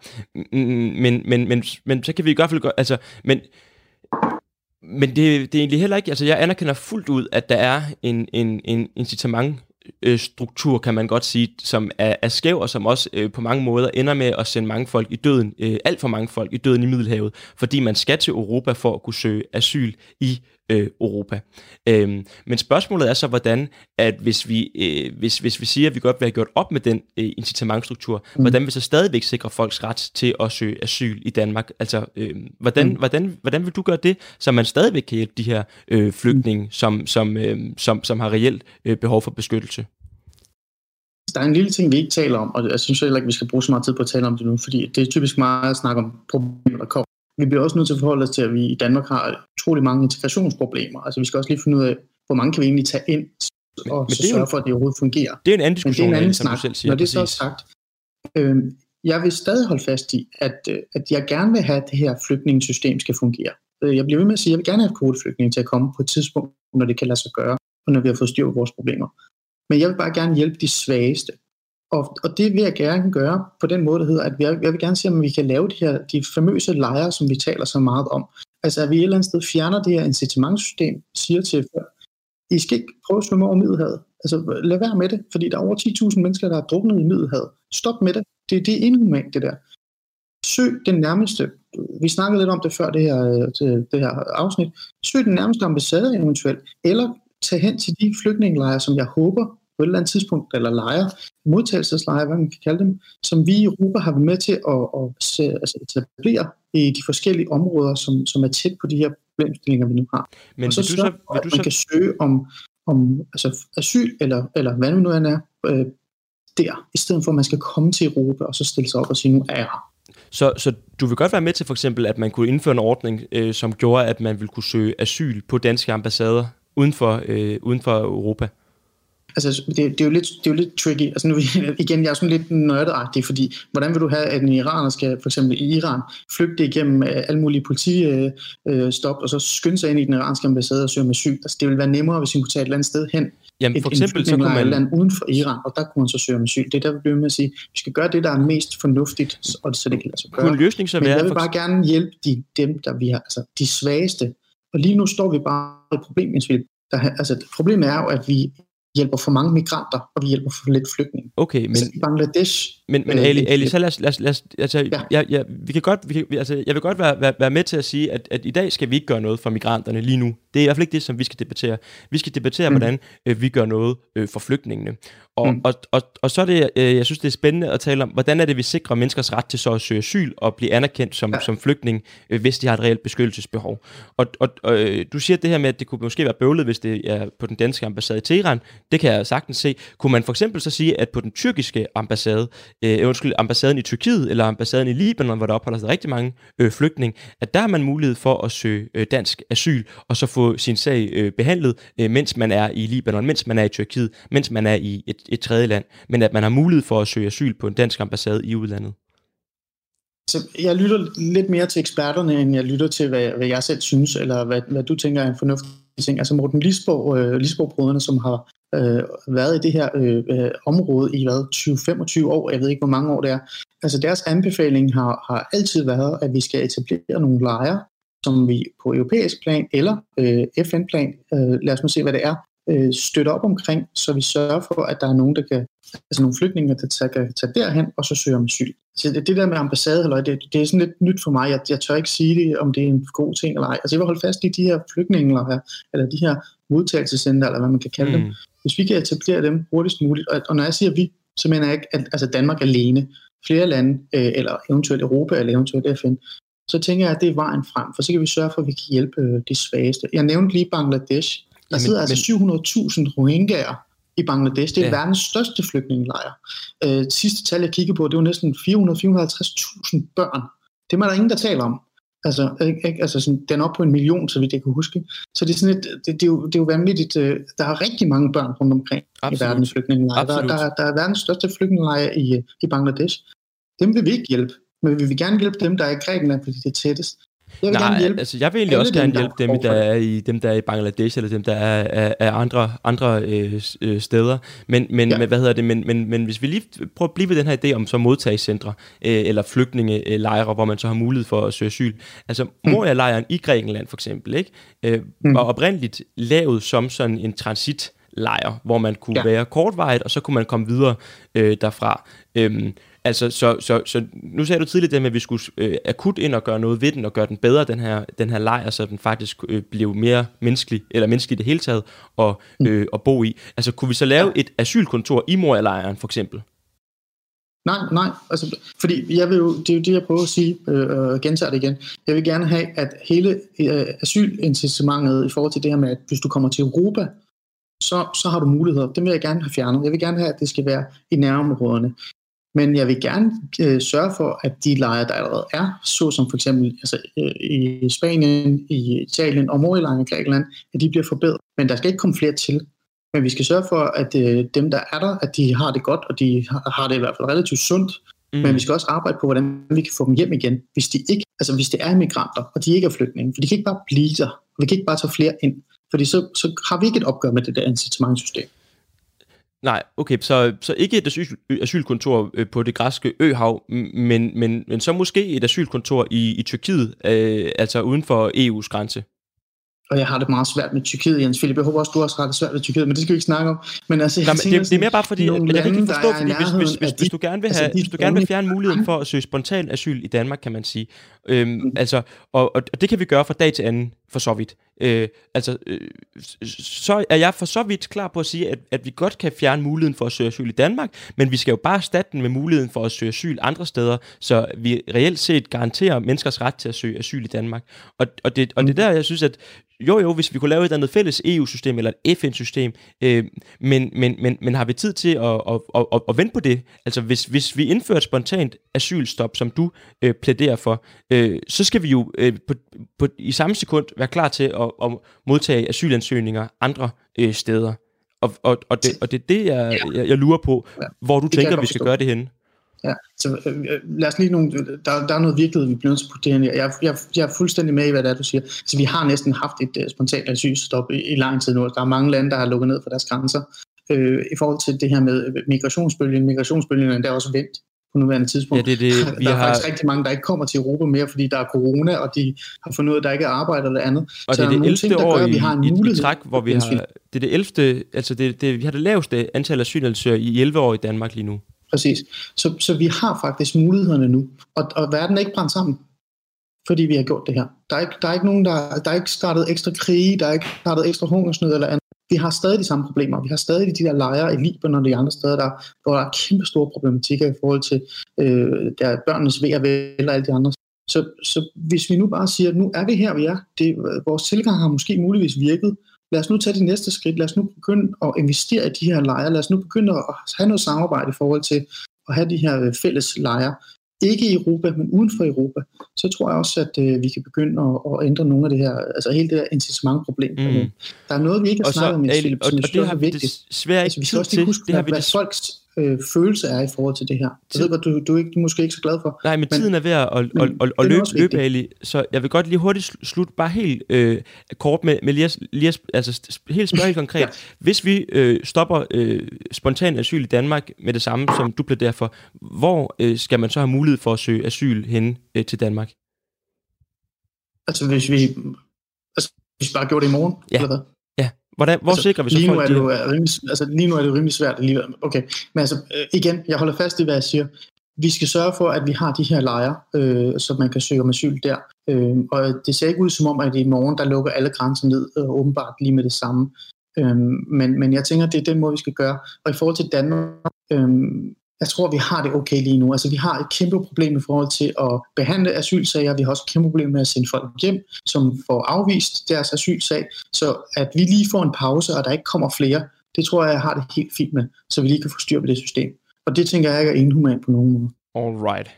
Speaker 1: Men, men, men, men så kan vi i hvert fald gøre, altså, men men det, det er egentlig heller ikke, altså jeg anerkender fuldt ud, at der er en, en, en incitament øh, struktur, kan man godt sige, som er, er skæv, og som også øh, på mange måder ender med at sende mange folk i døden, øh, alt for mange folk i døden i Middelhavet, fordi man skal til Europa for at kunne søge asyl i øh, Europa. Øhm, men spørgsmålet er så, hvordan, at hvis vi, øh, hvis, hvis vi siger, at vi godt vil have gjort op med den øh, incitamentstruktur, mm. hvordan vi så stadigvæk sikre folks ret til at søge asyl i Danmark? Altså, øh, hvordan, mm. hvordan, hvordan vil du gøre det, så man stadigvæk kan hjælpe de her øh, flygtninge, mm. som, som, øh, som, som har reelt øh, behov for beskyttelse?
Speaker 2: Der er en lille ting, vi ikke taler om, og jeg synes heller ikke, vi skal bruge så meget tid på at tale om det nu, fordi det er typisk meget at snakke om problemer, der kommer vi bliver også nødt til at forholde os til, at vi i Danmark har utrolig mange integrationsproblemer. Altså vi skal også lige finde ud af, hvor mange kan vi egentlig tage ind, og men, så sørge for, at det overhovedet fungerer.
Speaker 1: Det er en anden diskussion,
Speaker 2: Men det er en anden snak. Selv siger, Når det præcis. så er sagt, øh, jeg vil stadig holde fast i, at, øh, at jeg gerne vil have, at det her flygtningssystem skal fungere. Øh, jeg bliver ved med at sige, at jeg vil gerne have kvoteflygtninge til at komme på et tidspunkt, når det kan lade sig gøre, og når vi har fået styr på vores problemer. Men jeg vil bare gerne hjælpe de svageste. Og, og det vil jeg gerne gøre på den måde, der hedder, at jeg, jeg vil gerne se, om vi kan lave de her de famøse lejre, som vi taler så meget om. Altså at vi et eller andet sted fjerner det her incitamentssystem, siger til folk, I skal ikke prøve at svømme over Middelhavet. Altså lad være med det, fordi der er over 10.000 mennesker, der er druknet i Middelhavet. Stop med det. Det, det er inhumant, det der. Søg den nærmeste, vi snakkede lidt om det før det her, det, det her afsnit, søg den nærmeste ambassade eventuelt, eller tag hen til de flygtningelejre, som jeg håber på et eller andet tidspunkt, eller lejre, modtagelseslejre, hvad man kan kalde dem, som vi i Europa har været med til at, at, altså etablere i de forskellige områder, som, som er tæt på de her problemstillinger, vi nu har. Men og så, du så, vil du at man så... kan søge om, om altså asyl, eller, eller hvad nu end er, øh, der, i stedet for at man skal komme til Europa og så stille sig op og sige, nu er jeg her.
Speaker 1: Så, så du vil godt være med til for eksempel, at man kunne indføre en ordning, øh, som gjorde, at man ville kunne søge asyl på danske ambassader uden for, øh, uden for Europa?
Speaker 2: Altså, det, det, er jo lidt, det er jo lidt tricky. Altså nu, igen, jeg er sådan lidt nørdagtig, fordi hvordan vil du have, at en iraner skal for eksempel i Iran flygte igennem øh, alle mulige politistop, øh, og så skynde sig ind i den iranske ambassade og søge om asyl? Altså, det vil være nemmere, hvis vi kunne tage et eller andet sted hen.
Speaker 1: Jamen, for et, eksempel, så kunne man...
Speaker 2: land uden for Iran, og der kunne man så søge om asyl. Det er der, vi bliver med at sige, vi skal gøre det, der er mest fornuftigt, og så det kan sig gøre.
Speaker 1: Kunne løsning så være...
Speaker 2: Men jeg vil bare gerne hjælpe de, dem, der vi har, altså de svageste. Og lige nu står vi bare i et problem, mens vi der, altså, problemet er jo, at vi hjælper for mange migranter, og vi hjælper for lidt flygtninge.
Speaker 1: Okay, men...
Speaker 2: Altså, Bangladesh...
Speaker 1: Men, men Ali, Ali, så lad os... Lad os, lad os altså, ja. jeg, jeg, vi kan godt, vi kan, altså, jeg vil godt være, være, være med til at sige, at, at i dag skal vi ikke gøre noget for migranterne lige nu. Det er i hvert fald ikke det, som vi skal debattere. Vi skal debattere, mm. hvordan øh, vi gør noget øh, for flygtningene. Og, mm. og, og, og så er det, øh, jeg synes, det er spændende at tale om, hvordan er det, vi sikrer menneskers ret til så at søge asyl og blive anerkendt som, ja. som flygtning, øh, hvis de har et reelt beskyttelsesbehov. Og, og, og øh, du siger det her med, at det kunne måske være bøvlet, hvis det er på den danske ambassade i Teheran. Det kan jeg sagtens se. Kunne man for eksempel så sige, at på den tyrkiske ambassade, øh, undskyld, ambassaden i Tyrkiet eller ambassaden i Libanon, hvor der opholder sig rigtig mange øh, flygtninge, at der har man mulighed for at søge øh, dansk asyl og så få sin sag øh, behandlet, øh, mens man er i Libanon, mens man er i Tyrkiet, mens man er i et, et tredje land, men at man har mulighed for at søge asyl på en dansk ambassade i udlandet.
Speaker 2: Så jeg lytter lidt mere til eksperterne, end jeg lytter til, hvad, hvad jeg selv synes, eller hvad, hvad du tænker er en fornuftig ting. Altså Morten Lisborg, øh, Lisborg-brødrene, som har øh, været i det her øh, øh område i hvad, 20-25 år, jeg ved ikke, hvor mange år det er. Altså deres anbefaling har, har altid været, at vi skal etablere nogle lejre, som vi på europæisk plan eller øh, FN-plan, øh, lad os nu se, hvad det er, øh, støtter op omkring, så vi sørger for, at der er nogen, der kan, altså nogle flygtninge, der tager, kan tage derhen og så søge om asyl. Så det, det der med ambassade, eller det, det er sådan lidt nyt for mig. Jeg, jeg tør ikke sige det, om det er en god ting eller ej. Altså jeg vil holde fast i de her flygtninge, eller, eller de her modtagelsescenter, eller hvad man kan kalde mm. dem. Hvis vi kan etablere dem hurtigst muligt, og, og når jeg siger vi, så mener jeg ikke, at altså Danmark alene, flere lande, øh, eller eventuelt Europa, eller eventuelt FN, så tænker jeg, at det er vejen frem, for så kan vi sørge for, at vi kan hjælpe øh, de svageste. Jeg nævnte lige Bangladesh. Der sidder altså 700.000 rohingyaer i Bangladesh. Det er ja. verdens største flygtningelejr. Øh, sidste tal, jeg kiggede på, det var næsten 400-450.000 børn. Det er der ingen, der taler om. Altså, ikke, altså sådan, den er op på en million, så vidt jeg kan huske. Så det er, sådan et, det, det, er, jo, det er jo vanvittigt. Øh, der er rigtig mange børn rundt omkring Absolut. i verdens flygtningelejre. Der, der, der er verdens største flygtningelejre i, i Bangladesh. Dem vil vi ikke hjælpe. Men vi vil gerne hjælpe dem, der er i Grækenland, fordi det er tættest.
Speaker 1: Jeg vil Nej, gerne hjælpe altså jeg vil egentlig også gerne hjælpe dem, der er i dem der er i Bangladesh eller dem der er, er, er andre andre øh, øh, steder. Men men ja. hvad hedder det? Men, men men hvis vi lige prøver at blive ved den her idé om så modtagscentre øh, eller flygtningelejre, hvor man så har mulighed for at søge asyl. Altså mm. Moria-lejren i Grækenland for eksempel, ikke? Øh, mm. var oprindeligt lavet som sådan en transit lejr, hvor man kunne ja. være kortvarigt, og så kunne man komme videre øh, derfra. Øhm, Altså, så, så, så nu sagde du tidligere det med, at vi skulle øh, akut ind og gøre noget ved den, og gøre den bedre, den her, den her lejr, så den faktisk øh, blev mere menneskelig, eller menneskelig i det hele taget, og, mm. øh, at bo i. Altså, kunne vi så lave et asylkontor i Moria-lejren, for eksempel?
Speaker 2: Nej, nej, altså, fordi jeg vil jo, det er jo det, jeg prøver at sige, øh, og gentager det igen. Jeg vil gerne have, at hele øh, asylincitamentet i forhold til det her med, at hvis du kommer til Europa, så, så har du muligheder. Det vil jeg gerne have fjernet. Jeg vil gerne have, at det skal være i nærområderne. Men jeg vil gerne øh, sørge for, at de lejre, der allerede er, såsom for eksempel altså, øh, i Spanien, i Italien og Moriland i Grækenland, at de bliver forbedret. Men der skal ikke komme flere til. Men vi skal sørge for, at øh, dem, der er der, at de har det godt, og de har, har det i hvert fald relativt sundt, Mm. Men vi skal også arbejde på, hvordan vi kan få dem hjem igen, hvis de ikke, altså hvis det er migranter, og de ikke er flygtninge. For de kan ikke bare blive der. Vi kan ikke bare tage flere ind. Fordi så, så har vi ikke et opgør med det der incitamentsystem.
Speaker 1: Nej, okay, så, så ikke et asyl, asylkontor øh, på det græske øhav, men, men, men så måske et asylkontor i, i Tyrkiet, øh, altså uden for EU's grænse
Speaker 2: og jeg har det meget svært med Tyrkiet, Jens Philip. Jeg håber også, du har det svært med Tyrkiet, men det skal vi ikke snakke om. Men altså,
Speaker 1: Nej, men det, det, er mere bare fordi, at jeg kan ikke forstå, fordi hvis, hvis, hvis, hvis, du gerne vil, altså, have, altså, hvis du gerne vil fjerne muligheden for at søge spontan asyl i Danmark, kan man sige. Øhm, mm. altså, og, og det kan vi gøre fra dag til anden, for så vidt. Øh, altså, øh, så er jeg for så vidt klar på at sige, at, at vi godt kan fjerne muligheden for at søge asyl i Danmark, men vi skal jo bare erstatte den med muligheden for at søge asyl andre steder, så vi reelt set garanterer menneskers ret til at søge asyl i Danmark. Og, og, det, og det er der, jeg synes, at jo jo, hvis vi kunne lave et andet fælles EU-system eller et FN-system, øh, men, men, men, men har vi tid til at, at, at, at, at vente på det? Altså hvis, hvis vi indfører et spontant asylstop, som du øh, plæderer for, øh, så skal vi jo øh, på, på, i samme sekund være klar til at, at modtage asylansøgninger andre øh, steder. Og, og, og, det, og det er det, jeg, jeg, jeg lurer på, ja, hvor du tænker, vi skal gøre det henne.
Speaker 2: Ja, så øh, øh, lad os lige nogle, der, der er noget virkelighed, vi bliver nødt til at putte det. Jeg, jeg, jeg er fuldstændig med i, hvad det er, du siger. Så vi har næsten haft et uh, spontant asylstop i, i lang tid nu. Der er mange lande, der har lukket ned for deres grænser. Øh, I forhold til det her med migrationsbølgen. Migrationsbølgen er også vendt på nuværende tidspunkt.
Speaker 1: Ja, det, det,
Speaker 2: vi der er har... faktisk rigtig mange, der ikke kommer til Europa mere, fordi der er corona, og de har fundet ud af, at der ikke er arbejde eller andet.
Speaker 1: Og så det er det 11. ting, år gør, i, vi har en i, i træk, hvor vi har, det er det 11. Altså det, det, vi har det laveste antal asylansøgere i 11 år i Danmark lige nu.
Speaker 2: Præcis. Så, så vi har faktisk mulighederne nu, og, og verden er ikke brændt sammen, fordi vi har gjort det her. Der er ikke, der er ikke nogen, der, der er ikke startet ekstra krige, der er ikke startet ekstra hungersnød eller andet. Vi har stadig de samme problemer. Vi har stadig de der lejre i Libanon og de andre steder, der, hvor der er kæmpe store problematikker i forhold til øh, der børnenes ved og vel og alle de andre. Så, så hvis vi nu bare siger, at nu er vi her, vi er, det, vores tilgang har måske muligvis virket, lad os nu tage de næste skridt, lad os nu begynde at investere i de her lejre, lad os nu begynde at have noget samarbejde i forhold til at have de her øh, fælles lejre, ikke i Europa, men uden for Europa, så tror jeg også, at øh, vi kan begynde at, at ændre nogle af det her, altså hele det her incitamentproblem. Mm. Der er noget, vi ikke har snakket om, som og, og det har vi vigtigt.
Speaker 1: desværre ikke altså, vi skal også lige huske,
Speaker 2: det har vi hvad, hvad folks øh, følelse er i forhold til det her. Jeg ved godt, du, du, er ikke, er måske ikke så glad for.
Speaker 1: Nej, men, men tiden er ved at, at, at, at, at løbe, løbe Ali, så jeg vil godt lige hurtigt slutte bare helt øh, kort med, med lige, lige, altså helt spørge helt konkret. ja. Hvis vi øh, stopper øh, spontan asyl i Danmark med det samme, som du blev derfor, hvor øh, skal man så have mulighed for at søge asyl hen øh, til Danmark?
Speaker 2: Altså hvis vi, altså, hvis vi bare gjorde det i morgen,
Speaker 1: ja.
Speaker 2: eller hvad?
Speaker 1: Hvordan, hvor altså, sikrer vi så
Speaker 2: lige
Speaker 1: folk,
Speaker 2: nu er det jo rimelig, altså, lige nu er det rimelig svært alligevel. Okay, men altså øh, igen, jeg holder fast i, hvad jeg siger. Vi skal sørge for, at vi har de her lejre, øh, så man kan søge om asyl der. Øh, og det ser ikke ud som om, at i morgen, der lukker alle grænser ned, øh, åbenbart lige med det samme. Øh, men, men jeg tænker, det er den måde, vi skal gøre. Og i forhold til Danmark, øh, jeg tror, vi har det okay lige nu. Altså, vi har et kæmpe problem i forhold til at behandle asylsager. Vi har også et kæmpe problem med at sende folk hjem, som får afvist deres asylsag. Så at vi lige får en pause, og der ikke kommer flere, det tror jeg, jeg har det helt fint med, så vi lige kan få styr på det system. Og det tænker jeg ikke er inhuman på nogen måde.
Speaker 1: All right.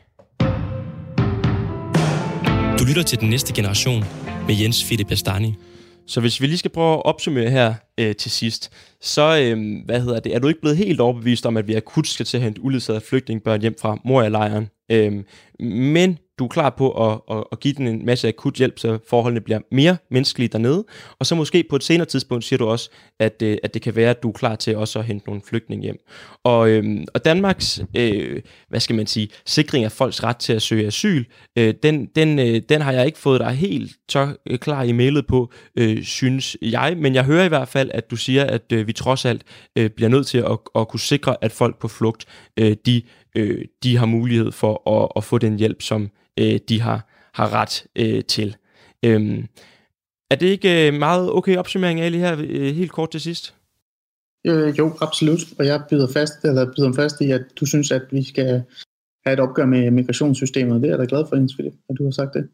Speaker 1: Du lytter til den næste generation med Jens Philip Bastani. Så hvis vi lige skal prøve at opsummere her øh, til sidst, så øh, hvad hedder det, er du ikke blevet helt overbevist om, at vi akut skal til at hente uledsagede flygtningebørn hjem fra Moria-lejren. Øhm, men du er klar på at, at, at give den en masse akut hjælp, så forholdene bliver mere menneskelige dernede. Og så måske på et senere tidspunkt siger du også, at, øh, at det kan være, at du er klar til også at hente nogle flygtninge hjem. Og, øhm, og Danmarks, øh, hvad skal man sige, sikring af folks ret til at søge asyl, øh, den, den, øh, den har jeg ikke fået dig helt så øh, klar i mailet på, øh, synes jeg. Men jeg hører i hvert fald, at du siger, at øh, vi trods alt øh, bliver nødt til at, at kunne sikre, at folk på flugt, øh, de, øh, de har mulighed for at, at få den hjælp, som øh, de har, har ret øh, til. Øhm, er det ikke øh, meget okay opsummering af her øh, helt kort til sidst?
Speaker 2: Øh, jo, absolut. Og jeg byder fast, eller byder fast i, at du synes, at vi skal have et opgør med migrationssystemet. Det er jeg da glad for, Jens at du har sagt det.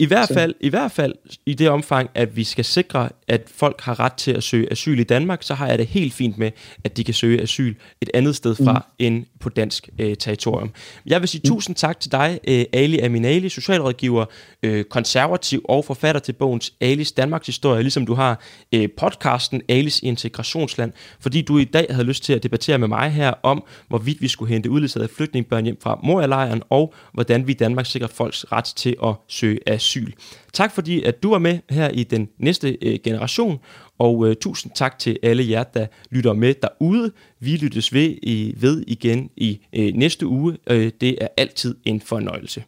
Speaker 1: I hvert, fald, I hvert fald i det omfang, at vi skal sikre, at folk har ret til at søge asyl i Danmark, så har jeg det helt fint med, at de kan søge asyl et andet sted fra mm. end på dansk øh, territorium. Jeg vil sige mm. tusind tak til dig, øh, Ali Aminali, socialrådgiver, øh, konservativ og forfatter til bogens Alis Danmarks Historie, ligesom du har øh, podcasten Alis Integrationsland, fordi du i dag havde lyst til at debattere med mig her om, hvorvidt vi skulle hente udledsagede flygtningebørn hjem fra Moria-lejren, og hvordan vi i Danmark sikrer folks ret til at søge asyl. Tak fordi, at du var med her i den næste øh, generation, og øh, tusind tak til alle jer, der lytter med derude. Vi lyttes ved, øh, ved igen i øh, næste uge. Øh, det er altid en fornøjelse.